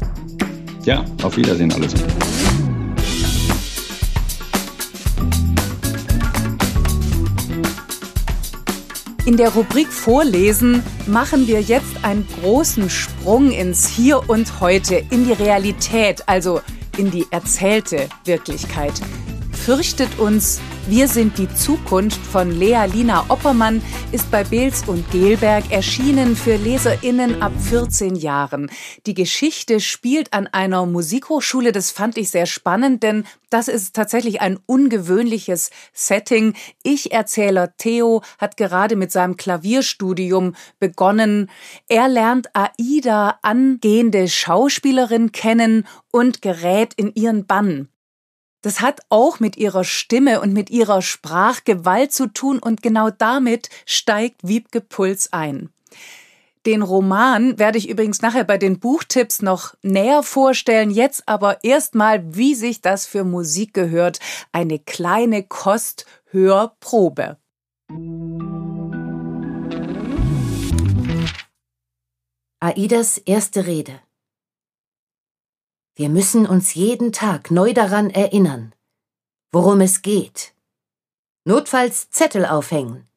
Speaker 1: Ja, auf Wiedersehen alles.
Speaker 2: In der Rubrik Vorlesen machen wir jetzt einen großen Sprung ins Hier und Heute, in die Realität, also in die erzählte Wirklichkeit. Fürchtet uns wir sind die Zukunft von Lea Lina Oppermann ist bei Beels und Gelberg erschienen für LeserInnen ab 14 Jahren. Die Geschichte spielt an einer Musikhochschule. Das fand ich sehr spannend, denn das ist tatsächlich ein ungewöhnliches Setting. Ich-Erzähler Theo hat gerade mit seinem Klavierstudium begonnen. Er lernt Aida, angehende Schauspielerin, kennen und gerät in ihren Bann. Das hat auch mit ihrer Stimme und mit ihrer Sprachgewalt zu tun und genau damit steigt Wiebke Puls ein. Den Roman werde ich übrigens nachher bei den Buchtipps noch näher vorstellen. Jetzt aber erstmal, wie sich das für Musik gehört. Eine kleine Kosthörprobe.
Speaker 5: Aidas erste Rede. Wir müssen uns jeden Tag neu daran erinnern, worum es geht. Notfalls Zettel aufhängen.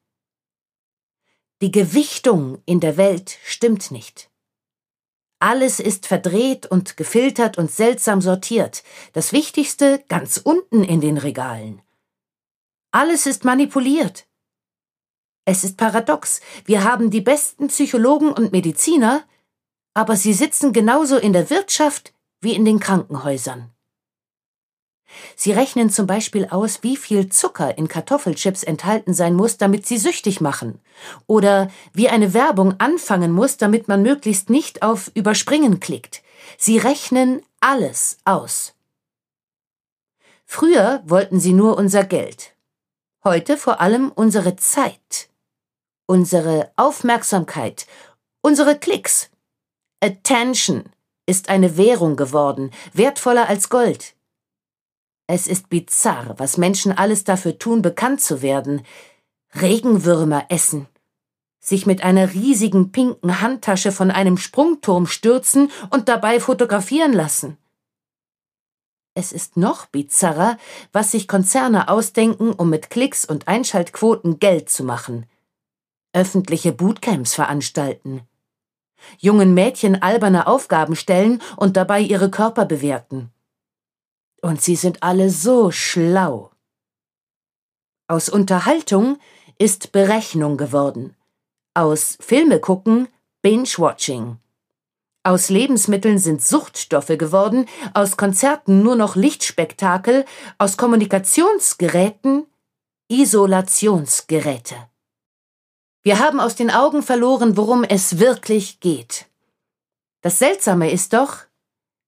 Speaker 5: Die Gewichtung in der Welt stimmt nicht. Alles ist verdreht und gefiltert und seltsam sortiert. Das Wichtigste ganz unten in den Regalen. Alles ist manipuliert. Es ist paradox. Wir haben die besten Psychologen und Mediziner, aber sie sitzen genauso in der Wirtschaft wie in den Krankenhäusern. Sie rechnen zum Beispiel aus, wie viel Zucker in Kartoffelchips enthalten sein muss, damit sie süchtig machen. Oder wie eine Werbung anfangen muss, damit man möglichst nicht auf Überspringen klickt. Sie rechnen alles aus. Früher wollten sie nur unser Geld. Heute vor allem unsere Zeit, unsere Aufmerksamkeit, unsere Klicks. Attention ist eine Währung geworden, wertvoller als Gold. Es ist bizarr, was Menschen alles dafür tun, bekannt zu werden. Regenwürmer essen, sich mit einer riesigen pinken Handtasche von einem Sprungturm stürzen und dabei fotografieren lassen. Es ist noch bizarrer, was sich Konzerne ausdenken, um mit Klicks und Einschaltquoten Geld zu machen. Öffentliche Bootcamps veranstalten. Jungen Mädchen alberne Aufgaben stellen und dabei ihre Körper bewerten. Und sie sind alle so schlau. Aus Unterhaltung ist Berechnung geworden. Aus Filme gucken Binge-Watching. Aus Lebensmitteln sind Suchtstoffe geworden, aus Konzerten nur noch Lichtspektakel, aus Kommunikationsgeräten Isolationsgeräte. Wir haben aus den Augen verloren, worum es wirklich geht. Das Seltsame ist doch,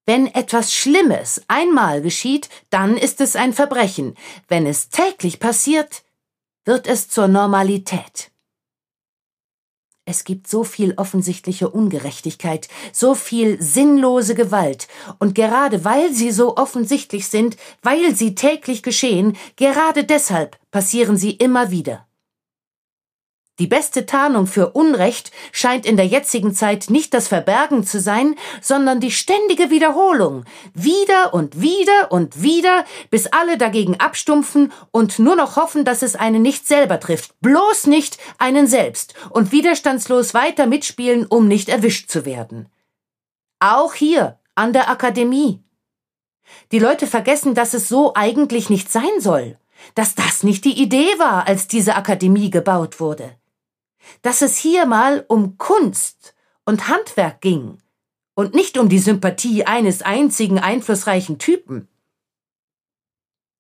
Speaker 5: wenn etwas Schlimmes einmal geschieht, dann ist es ein Verbrechen. Wenn es täglich passiert, wird es zur Normalität. Es gibt so viel offensichtliche Ungerechtigkeit, so viel sinnlose Gewalt, und gerade weil sie so offensichtlich sind, weil sie täglich geschehen, gerade deshalb passieren sie immer wieder. Die beste Tarnung für Unrecht scheint in der jetzigen Zeit nicht das Verbergen zu sein, sondern die ständige Wiederholung. Wieder und wieder und wieder, bis alle dagegen abstumpfen und nur noch hoffen, dass es einen nicht selber trifft. Bloß nicht einen selbst und widerstandslos weiter mitspielen, um nicht erwischt zu werden. Auch hier, an der Akademie. Die Leute vergessen, dass es so eigentlich nicht sein soll. Dass das nicht die Idee war, als diese Akademie gebaut wurde dass es hier mal um Kunst und Handwerk ging und nicht um die Sympathie eines einzigen einflussreichen Typen.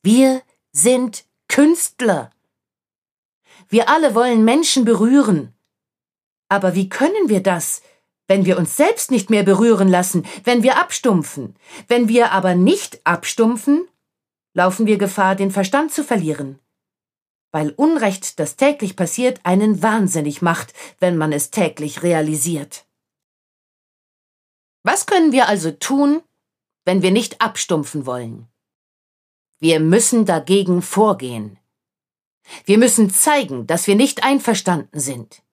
Speaker 5: Wir sind Künstler. Wir alle wollen Menschen berühren. Aber wie können wir das, wenn wir uns selbst nicht mehr berühren lassen, wenn wir abstumpfen? Wenn wir aber nicht abstumpfen, laufen wir Gefahr, den Verstand zu verlieren weil Unrecht, das täglich passiert, einen wahnsinnig macht, wenn man es täglich realisiert. Was können wir also tun, wenn wir nicht abstumpfen wollen? Wir müssen dagegen vorgehen. Wir müssen zeigen, dass wir nicht einverstanden sind.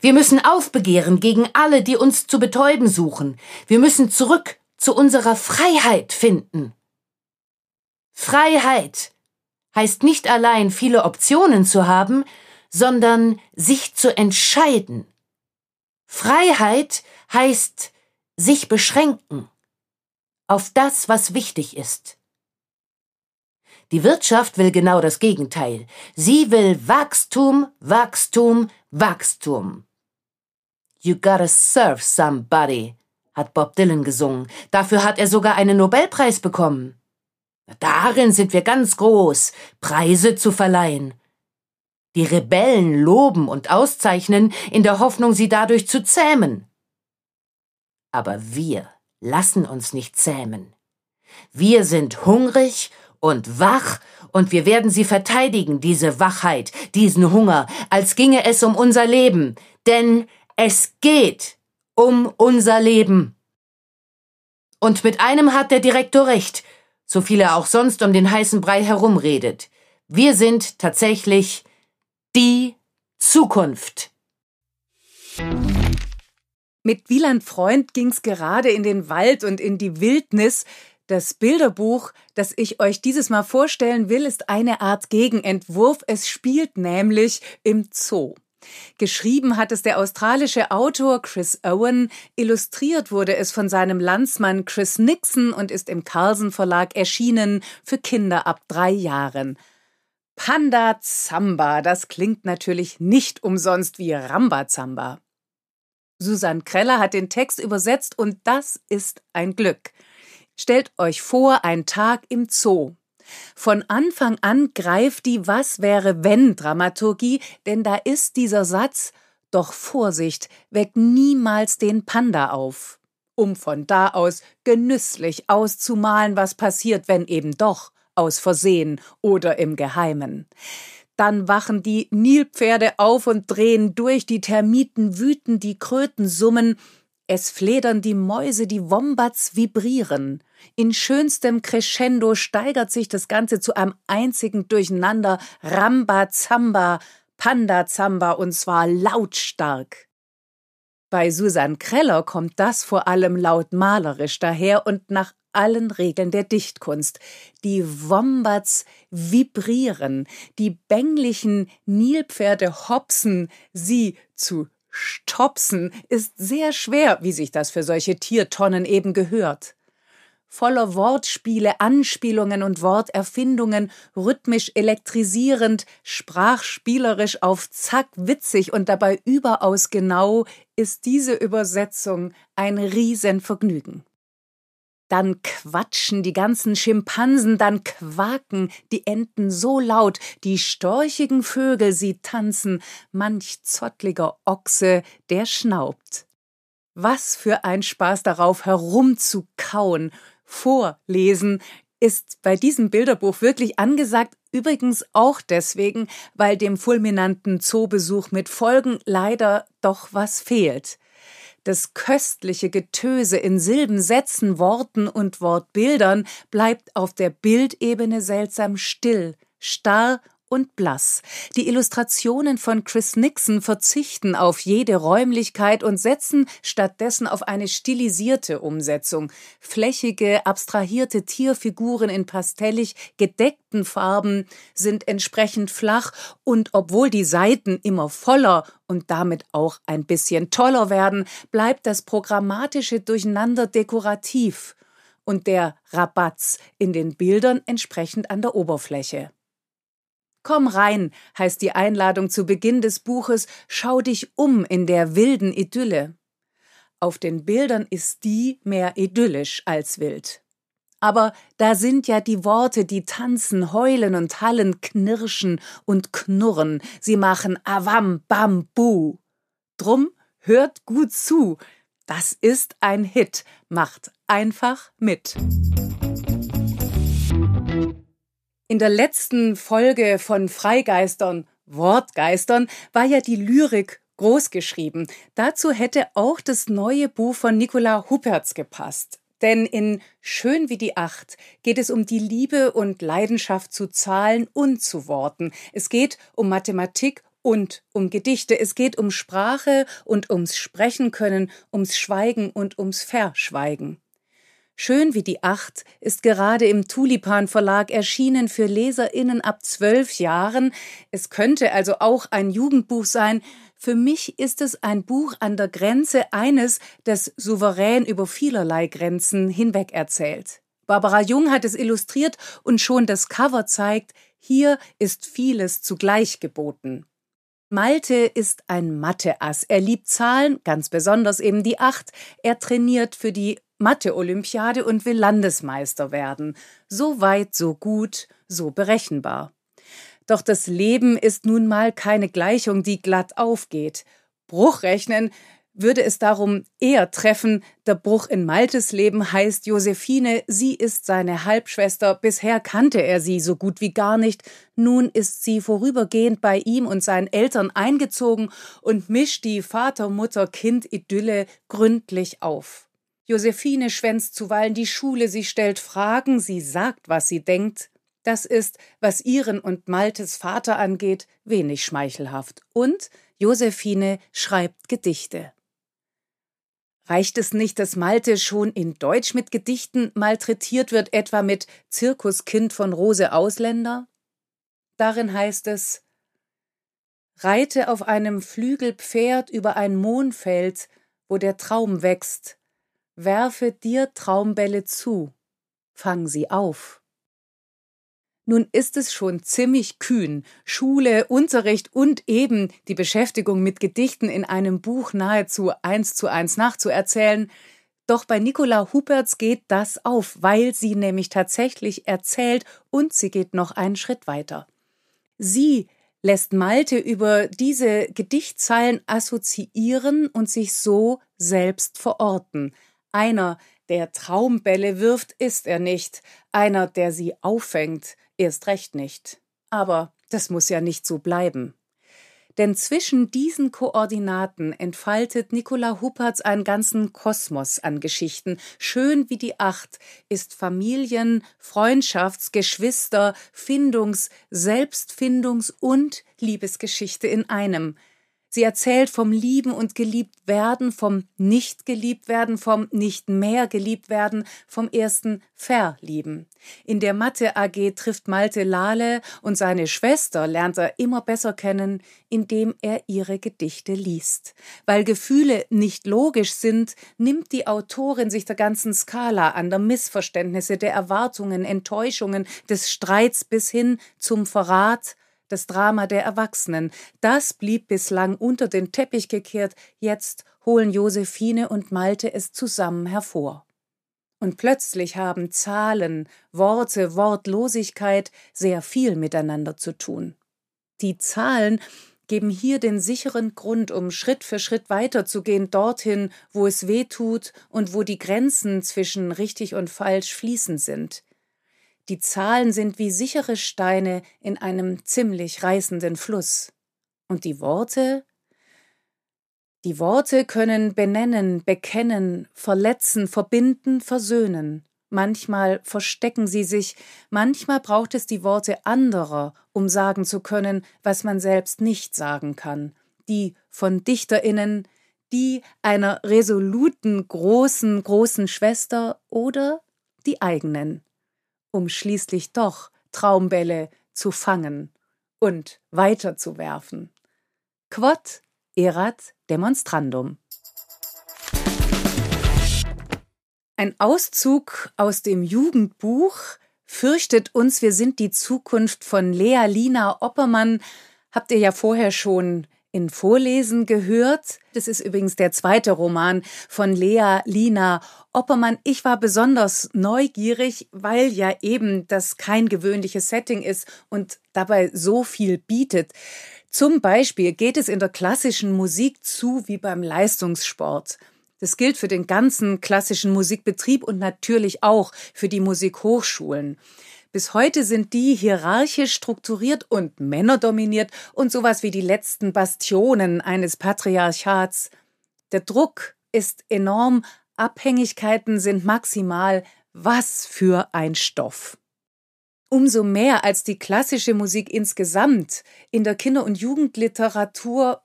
Speaker 5: Wir müssen aufbegehren gegen alle, die uns zu betäuben suchen. Wir müssen zurück zu unserer Freiheit finden. Freiheit heißt nicht allein viele Optionen zu haben, sondern sich zu entscheiden. Freiheit heißt sich beschränken auf das, was wichtig ist. Die Wirtschaft will genau das Gegenteil. Sie will Wachstum, Wachstum, Wachstum. You gotta serve somebody, hat Bob Dylan gesungen. Dafür hat er sogar einen Nobelpreis bekommen. Darin sind wir ganz groß, Preise zu verleihen. Die Rebellen loben und auszeichnen, in der Hoffnung, sie dadurch zu zähmen. Aber wir lassen uns nicht zähmen. Wir sind hungrig und wach, und wir werden sie verteidigen, diese Wachheit, diesen Hunger, als ginge es um unser Leben, denn es geht um unser Leben. Und mit einem hat der Direktor recht, so viel er auch sonst um den heißen Brei herumredet. Wir sind tatsächlich die Zukunft.
Speaker 2: Mit Wieland Freund ging's gerade in den Wald und in die Wildnis. Das Bilderbuch, das ich euch dieses Mal vorstellen will, ist eine Art Gegenentwurf. Es spielt nämlich im Zoo. Geschrieben hat es der australische Autor Chris Owen, illustriert wurde es von seinem Landsmann Chris Nixon und ist im Carlsen Verlag erschienen für Kinder ab drei Jahren. Panda Zamba, das klingt natürlich nicht umsonst wie Rambazamba. Susan Kreller hat den Text übersetzt und das ist ein Glück. Stellt euch vor, ein Tag im Zoo. Von Anfang an greift die Was wäre wenn Dramaturgie, denn da ist dieser Satz Doch Vorsicht, weck niemals den Panda auf, um von da aus genüsslich auszumalen, was passiert, wenn eben doch aus Versehen oder im Geheimen. Dann wachen die Nilpferde auf und drehen durch, die Termiten wüten, die Kröten summen, es fledern die Mäuse, die Wombats vibrieren. In schönstem Crescendo steigert sich das Ganze zu einem einzigen Durcheinander Rambazamba, Pandazamba und zwar lautstark. Bei Susan Kreller kommt das vor allem laut malerisch daher und nach allen Regeln der Dichtkunst. Die Wombats vibrieren, die bänglichen Nilpferde hopsen, sie zu Stopsen ist sehr schwer, wie sich das für solche Tiertonnen eben gehört. Voller Wortspiele, Anspielungen und Worterfindungen, rhythmisch elektrisierend, sprachspielerisch auf Zack witzig und dabei überaus genau, ist diese Übersetzung ein Riesenvergnügen. Dann quatschen die ganzen Schimpansen, dann quaken die Enten so laut, die storchigen Vögel sie tanzen, manch zottliger Ochse, der schnaubt. Was für ein Spaß darauf, herumzukauen. Vorlesen ist bei diesem Bilderbuch wirklich angesagt, übrigens auch deswegen, weil dem fulminanten Zoobesuch mit Folgen leider doch was fehlt das köstliche Getöse in Silben, Sätzen, Worten und Wortbildern bleibt auf der Bildebene seltsam still, starr und blass. Die Illustrationen von Chris Nixon verzichten auf jede Räumlichkeit und setzen stattdessen auf eine stilisierte Umsetzung. Flächige, abstrahierte Tierfiguren in pastellig gedeckten Farben sind entsprechend flach und obwohl die Seiten immer voller und damit auch ein bisschen toller werden, bleibt das programmatische Durcheinander dekorativ und der Rabatz in den Bildern entsprechend an der Oberfläche. Komm rein, heißt die Einladung zu Beginn des Buches, schau dich um in der wilden Idylle. Auf den Bildern ist die mehr idyllisch als wild. Aber da sind ja die Worte, die tanzen, heulen und hallen, knirschen und knurren. Sie machen Awam, Bam, Bu. Drum hört gut zu. Das ist ein Hit. Macht einfach mit. In der letzten Folge von Freigeistern, Wortgeistern, war ja die Lyrik großgeschrieben. Dazu hätte auch das neue Buch von Nicola Huppertz gepasst. Denn in Schön wie die Acht geht es um die Liebe und Leidenschaft zu Zahlen und zu Worten. Es geht um Mathematik und um Gedichte. Es geht um Sprache und ums Sprechen können, ums Schweigen und ums Verschweigen. Schön wie die Acht ist gerade im Tulipan Verlag erschienen für LeserInnen ab zwölf Jahren. Es könnte also auch ein Jugendbuch sein. Für mich ist es ein Buch an der Grenze eines, das souverän über vielerlei Grenzen hinweg erzählt. Barbara Jung hat es illustriert und schon das Cover zeigt, hier ist vieles zugleich geboten. Malte ist ein Matheass. Er liebt Zahlen, ganz besonders eben die Acht. Er trainiert für die Mathe-Olympiade und will Landesmeister werden. So weit, so gut, so berechenbar. Doch das Leben ist nun mal keine Gleichung, die glatt aufgeht. Bruchrechnen würde es darum eher treffen, der Bruch in Maltes Leben heißt Josephine, sie ist seine Halbschwester, bisher kannte er sie so gut wie gar nicht, nun ist sie vorübergehend bei ihm und seinen Eltern eingezogen und mischt die Vater-Mutter-Kind-Idylle gründlich auf. Josephine schwänzt zuweilen die Schule, sie stellt Fragen, sie sagt, was sie denkt. Das ist, was ihren und Maltes Vater angeht, wenig schmeichelhaft. Und Josephine schreibt Gedichte. Reicht es nicht, dass Malte schon in Deutsch mit Gedichten malträtiert wird, etwa mit Zirkuskind von Rose Ausländer? Darin heißt es reite auf einem Flügelpferd über ein Mohnfeld, wo der Traum wächst, werfe dir Traumbälle zu, fang sie auf. Nun ist es schon ziemlich kühn, Schule, Unterricht und eben die Beschäftigung mit Gedichten in einem Buch nahezu eins zu eins nachzuerzählen, doch bei Nicola Huperts geht das auf, weil sie nämlich tatsächlich erzählt und sie geht noch einen Schritt weiter. Sie lässt Malte über diese Gedichtzeilen assoziieren und sich so selbst verorten. Einer, der Traumbälle wirft, ist er nicht, einer, der sie auffängt, erst recht nicht. Aber das muss ja nicht so bleiben. Denn zwischen diesen Koordinaten entfaltet Nicola Huppertz einen ganzen Kosmos an Geschichten. Schön wie die Acht ist Familien-, Freundschafts-, Geschwister-, Findungs-, Selbstfindungs- und Liebesgeschichte in einem. Sie erzählt vom Lieben und geliebt werden, vom nicht geliebt werden, vom nicht mehr geliebt vom ersten Verlieben. In der Mathe AG trifft Malte Lale und seine Schwester lernt er immer besser kennen, indem er ihre Gedichte liest. Weil Gefühle nicht logisch sind, nimmt die Autorin sich der ganzen Skala an, der Missverständnisse, der Erwartungen, Enttäuschungen, des Streits bis hin zum Verrat, das Drama der Erwachsenen. Das blieb bislang unter den Teppich gekehrt, jetzt holen Josephine und Malte es zusammen hervor. Und plötzlich haben Zahlen, Worte, Wortlosigkeit sehr viel miteinander zu tun. Die Zahlen geben hier den sicheren Grund, um Schritt für Schritt weiterzugehen, dorthin, wo es weh tut und wo die Grenzen zwischen richtig und falsch fließend sind. Die Zahlen sind wie sichere Steine in einem ziemlich reißenden Fluss. Und die Worte? Die Worte können benennen, bekennen, verletzen, verbinden, versöhnen. Manchmal verstecken sie sich, manchmal braucht es die Worte anderer, um sagen zu können, was man selbst nicht sagen kann. Die von Dichterinnen, die einer resoluten, großen, großen Schwester oder die eigenen um schließlich doch Traumbälle zu fangen und weiterzuwerfen. Quod erat demonstrandum. Ein Auszug aus dem Jugendbuch Fürchtet uns, wir sind die Zukunft von Lea Lina Oppermann habt ihr ja vorher schon in Vorlesen gehört. Das ist übrigens der zweite Roman von Lea Lina Oppermann. Ich war besonders neugierig, weil ja eben das kein gewöhnliches Setting ist und dabei so viel bietet. Zum Beispiel geht es in der klassischen Musik zu wie beim Leistungssport. Das gilt für den ganzen klassischen Musikbetrieb und natürlich auch für die Musikhochschulen. Bis heute sind die hierarchisch strukturiert und männerdominiert und sowas wie die letzten Bastionen eines Patriarchats. Der Druck ist enorm, Abhängigkeiten sind maximal. Was für ein Stoff. Umso mehr als die klassische Musik insgesamt in der Kinder- und Jugendliteratur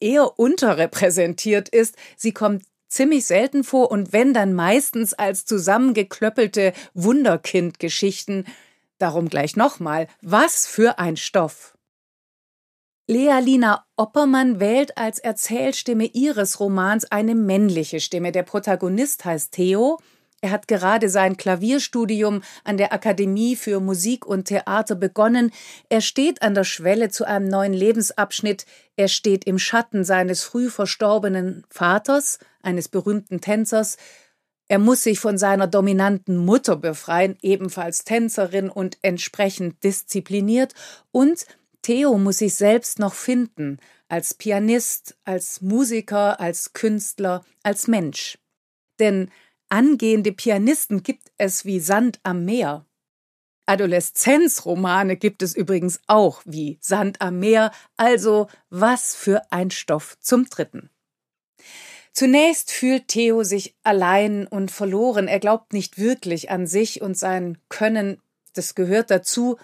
Speaker 2: eher unterrepräsentiert ist, sie kommt ziemlich selten vor und wenn dann meistens als zusammengeklöppelte Wunderkind-Geschichten. Darum gleich nochmal, was für ein Stoff. Lea Lina Oppermann wählt als Erzählstimme ihres Romans eine männliche Stimme. Der Protagonist heißt Theo. Er hat gerade sein Klavierstudium an der Akademie für Musik und Theater begonnen. Er steht an der Schwelle zu einem neuen Lebensabschnitt. Er steht im Schatten seines früh verstorbenen Vaters, eines berühmten Tänzers. Er muss sich von seiner dominanten Mutter befreien, ebenfalls Tänzerin und entsprechend diszipliniert, und Theo muss sich selbst noch finden, als Pianist, als Musiker, als Künstler, als Mensch. Denn angehende Pianisten gibt es wie Sand am Meer. Adoleszenzromane gibt es übrigens auch wie Sand am Meer, also was für ein Stoff zum Dritten. Zunächst fühlt Theo sich allein und verloren. Er glaubt nicht wirklich an sich und sein Können, das gehört dazu.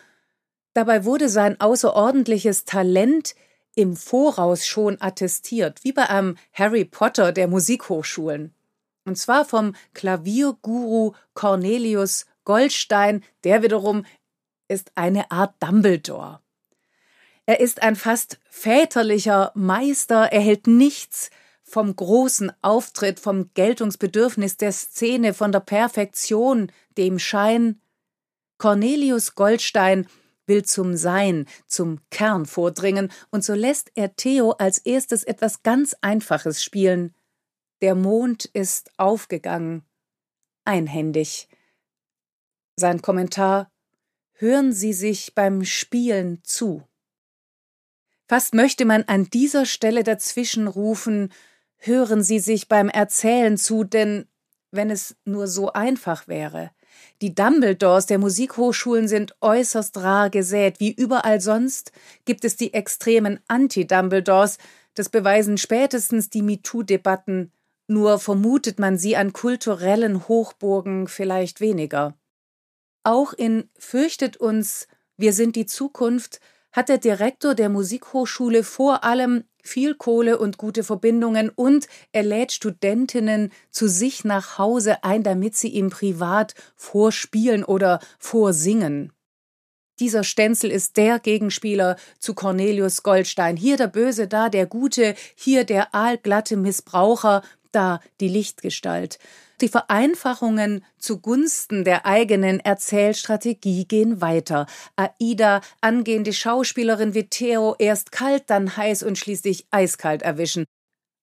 Speaker 2: Dabei wurde sein außerordentliches Talent im Voraus schon attestiert, wie bei einem Harry Potter der Musikhochschulen. Und zwar vom Klavierguru Cornelius Goldstein, der wiederum ist eine Art Dumbledore. Er ist ein fast väterlicher Meister, er hält nichts vom großen Auftritt, vom Geltungsbedürfnis der Szene, von der Perfektion, dem Schein. Cornelius Goldstein will zum Sein, zum Kern vordringen, und so lässt er Theo als erstes etwas ganz Einfaches spielen. Der Mond ist aufgegangen. Einhändig. Sein Kommentar Hören Sie sich beim Spielen zu. Fast möchte man an dieser Stelle dazwischen rufen, hören Sie sich beim Erzählen zu, denn wenn es nur so einfach wäre. Die Dumbledores der Musikhochschulen sind äußerst rar gesät. Wie überall sonst gibt es die extremen Anti-Dumbledores. Das beweisen spätestens die MeToo-Debatten. Nur vermutet man sie an kulturellen Hochburgen vielleicht weniger. Auch in Fürchtet uns, wir sind die Zukunft hat der Direktor der Musikhochschule vor allem viel Kohle und gute Verbindungen und er lädt Studentinnen zu sich nach Hause ein, damit sie ihm privat vorspielen oder vorsingen. Dieser Stenzel ist der Gegenspieler zu Cornelius Goldstein. Hier der Böse, da der Gute, hier der aalglatte Missbraucher, da die Lichtgestalt. Die Vereinfachungen zugunsten der eigenen Erzählstrategie gehen weiter. Aida, angehende Schauspielerin wie Theo, erst kalt, dann heiß und schließlich eiskalt erwischen.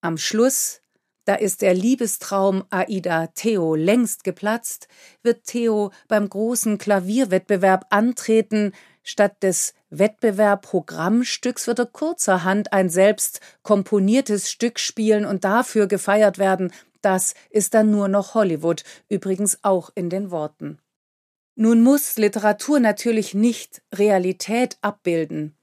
Speaker 2: Am Schluss, da ist der Liebestraum Aida Theo längst geplatzt, wird Theo beim großen Klavierwettbewerb antreten, statt des Wettbewerb-Programmstücks er kurzerhand ein selbst komponiertes Stück spielen und dafür gefeiert werden, das ist dann nur noch Hollywood, übrigens auch in den Worten. Nun muss Literatur natürlich nicht Realität abbilden.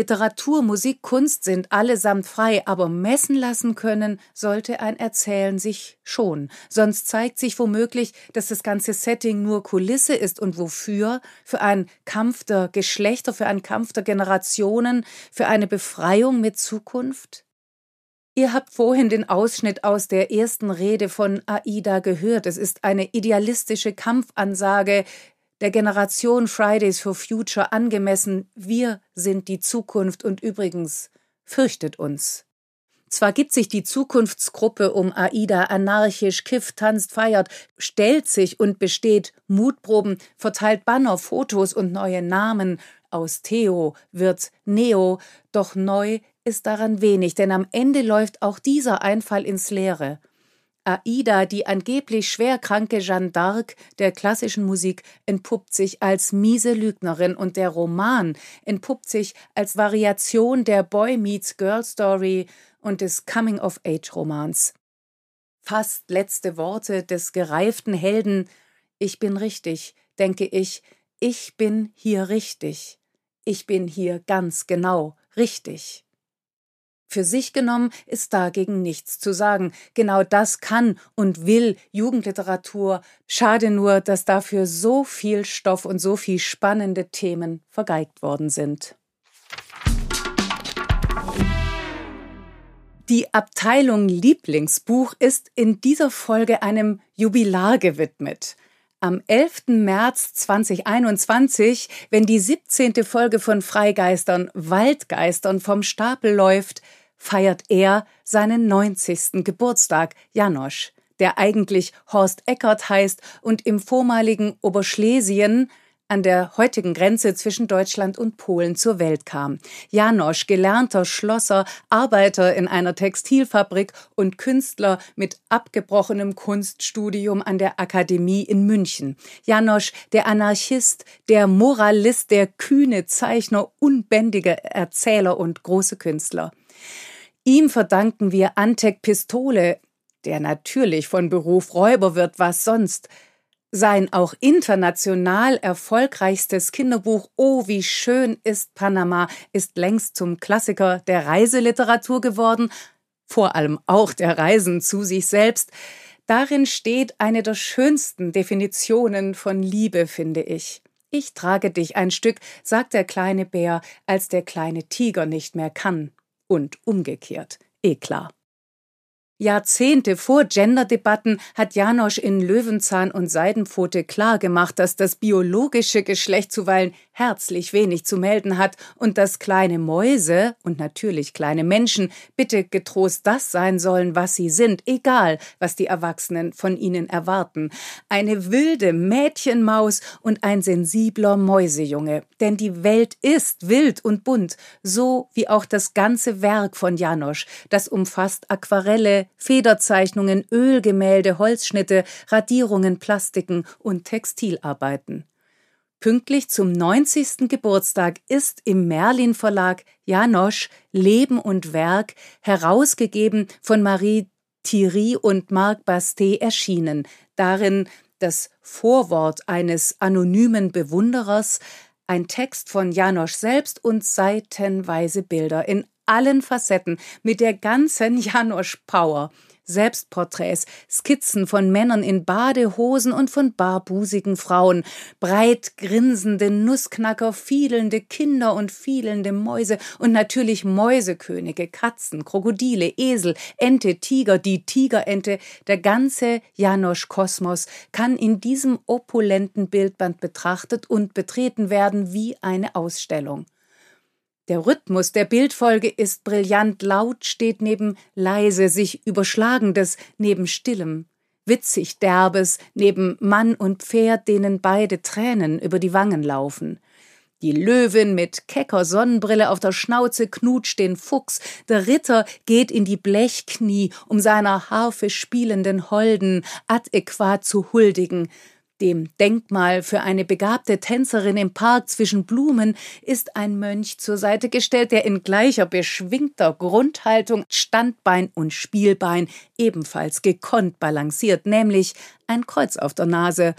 Speaker 2: Literatur, Musik, Kunst sind allesamt frei, aber messen lassen können sollte ein Erzählen sich schon. Sonst zeigt sich womöglich, dass das ganze Setting nur Kulisse ist und wofür? Für einen Kampf der Geschlechter, für einen Kampf der Generationen, für eine Befreiung mit Zukunft? Ihr habt vorhin den Ausschnitt aus der ersten Rede von Aida gehört. Es ist eine idealistische Kampfansage der Generation Fridays for Future angemessen. Wir sind die Zukunft und übrigens fürchtet uns. Zwar gibt sich die Zukunftsgruppe um Aida anarchisch, kifft, tanzt, feiert, stellt sich und besteht Mutproben, verteilt Banner, Fotos und neue Namen. Aus Theo wird Neo, doch neu ist daran wenig, denn am Ende läuft auch dieser Einfall ins Leere. Aida, die angeblich schwerkranke Jeanne d'Arc der klassischen Musik, entpuppt sich als miese Lügnerin und der Roman entpuppt sich als Variation der Boy Meets Girl Story und des Coming-of-Age-Romans. Fast letzte Worte des gereiften Helden Ich bin richtig, denke ich, ich bin hier richtig. Ich bin hier ganz genau richtig. Für sich genommen ist dagegen nichts zu sagen. Genau das kann und will Jugendliteratur. Schade nur, dass dafür so viel Stoff und so viel spannende Themen vergeigt worden sind. Die Abteilung Lieblingsbuch ist in dieser Folge einem Jubilar gewidmet. Am 11. März 2021, wenn die 17. Folge von Freigeistern Waldgeistern vom Stapel läuft, feiert er seinen 90. Geburtstag, Janosch, der eigentlich Horst Eckert heißt und im vormaligen Oberschlesien an der heutigen Grenze zwischen Deutschland und Polen zur Welt kam. Janosch, gelernter Schlosser, Arbeiter in einer Textilfabrik und Künstler mit abgebrochenem Kunststudium an der Akademie in München. Janosch, der Anarchist, der Moralist, der kühne Zeichner, unbändige Erzähler und große Künstler. Ihm verdanken wir Antek Pistole, der natürlich von Beruf Räuber wird, was sonst. Sein auch international erfolgreichstes Kinderbuch Oh, wie schön ist Panama ist längst zum Klassiker der Reiseliteratur geworden, vor allem auch der Reisen zu sich selbst. Darin steht eine der schönsten Definitionen von Liebe, finde ich. Ich trage dich ein Stück, sagt der kleine Bär, als der kleine Tiger nicht mehr kann und umgekehrt. Eh klar. Jahrzehnte vor Genderdebatten hat Janosch in Löwenzahn und Seidenpfote klargemacht, dass das biologische Geschlecht zuweilen herzlich wenig zu melden hat und dass kleine Mäuse und natürlich kleine Menschen bitte getrost das sein sollen, was sie sind, egal was die Erwachsenen von ihnen erwarten. Eine wilde Mädchenmaus und ein sensibler Mäusejunge. Denn die Welt ist wild und bunt, so wie auch das ganze Werk von Janosch. Das umfasst Aquarelle, Federzeichnungen, Ölgemälde, Holzschnitte, Radierungen, Plastiken und Textilarbeiten. Pünktlich zum 90. Geburtstag ist im Merlin Verlag Janosch Leben und Werk, herausgegeben von Marie Thierry und Marc Bastet erschienen. Darin das Vorwort eines anonymen Bewunderers, ein Text von Janosch selbst und seitenweise Bilder in allen Facetten mit der ganzen Janosch Power. Selbstporträts, Skizzen von Männern in Badehosen und von barbusigen Frauen, breit grinsende Nussknacker, fielende Kinder und fielende Mäuse und natürlich Mäusekönige, Katzen, Krokodile, Esel, Ente, Tiger, die Tigerente, der ganze Janosch-Kosmos kann in diesem opulenten Bildband betrachtet und betreten werden wie eine Ausstellung. Der Rhythmus der Bildfolge ist brillant, laut steht neben leise, sich überschlagendes neben stillem, witzig derbes neben Mann und Pferd, denen beide Tränen über die Wangen laufen. Die Löwin mit kecker Sonnenbrille auf der Schnauze knutscht den Fuchs, der Ritter geht in die Blechknie, um seiner Harfe spielenden Holden adäquat zu huldigen, dem Denkmal für eine begabte Tänzerin im Park zwischen Blumen ist ein Mönch zur Seite gestellt, der in gleicher beschwingter Grundhaltung Standbein und Spielbein ebenfalls gekonnt balanciert, nämlich ein Kreuz auf der Nase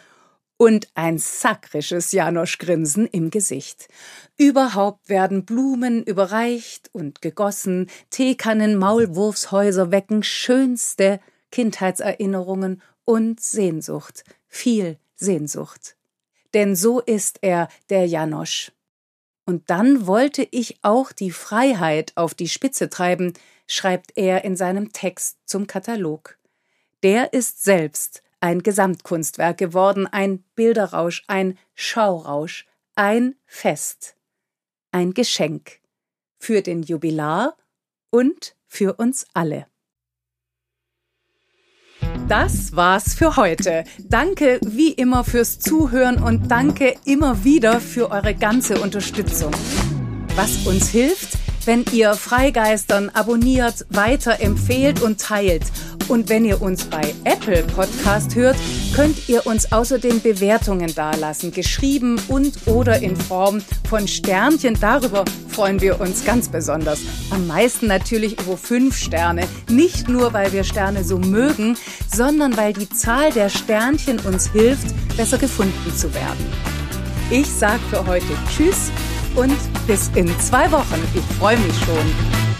Speaker 2: und ein sakrisches Janoschgrinsen im Gesicht. Überhaupt werden Blumen überreicht und gegossen, Teekannen, Maulwurfshäuser wecken schönste Kindheitserinnerungen und Sehnsucht. Viel Sehnsucht. Denn so ist er, der Janosch. Und dann wollte ich auch die Freiheit auf die Spitze treiben, schreibt er in seinem Text zum Katalog. Der ist selbst ein Gesamtkunstwerk geworden, ein Bilderrausch, ein Schaurausch, ein Fest, ein Geschenk für den Jubilar und für uns alle. Das war's für heute. Danke wie immer fürs Zuhören und danke immer wieder für eure ganze Unterstützung. Was uns hilft, wenn ihr Freigeistern abonniert, weiterempfehlt und teilt. Und wenn ihr uns bei Apple Podcast hört, könnt ihr uns außerdem Bewertungen dalassen, geschrieben und oder in Form von Sternchen. Darüber freuen wir uns ganz besonders. Am meisten natürlich über fünf Sterne. Nicht nur, weil wir Sterne so mögen, sondern weil die Zahl der Sternchen uns hilft, besser gefunden zu werden. Ich sage für heute Tschüss und bis in zwei Wochen. Ich freue mich schon.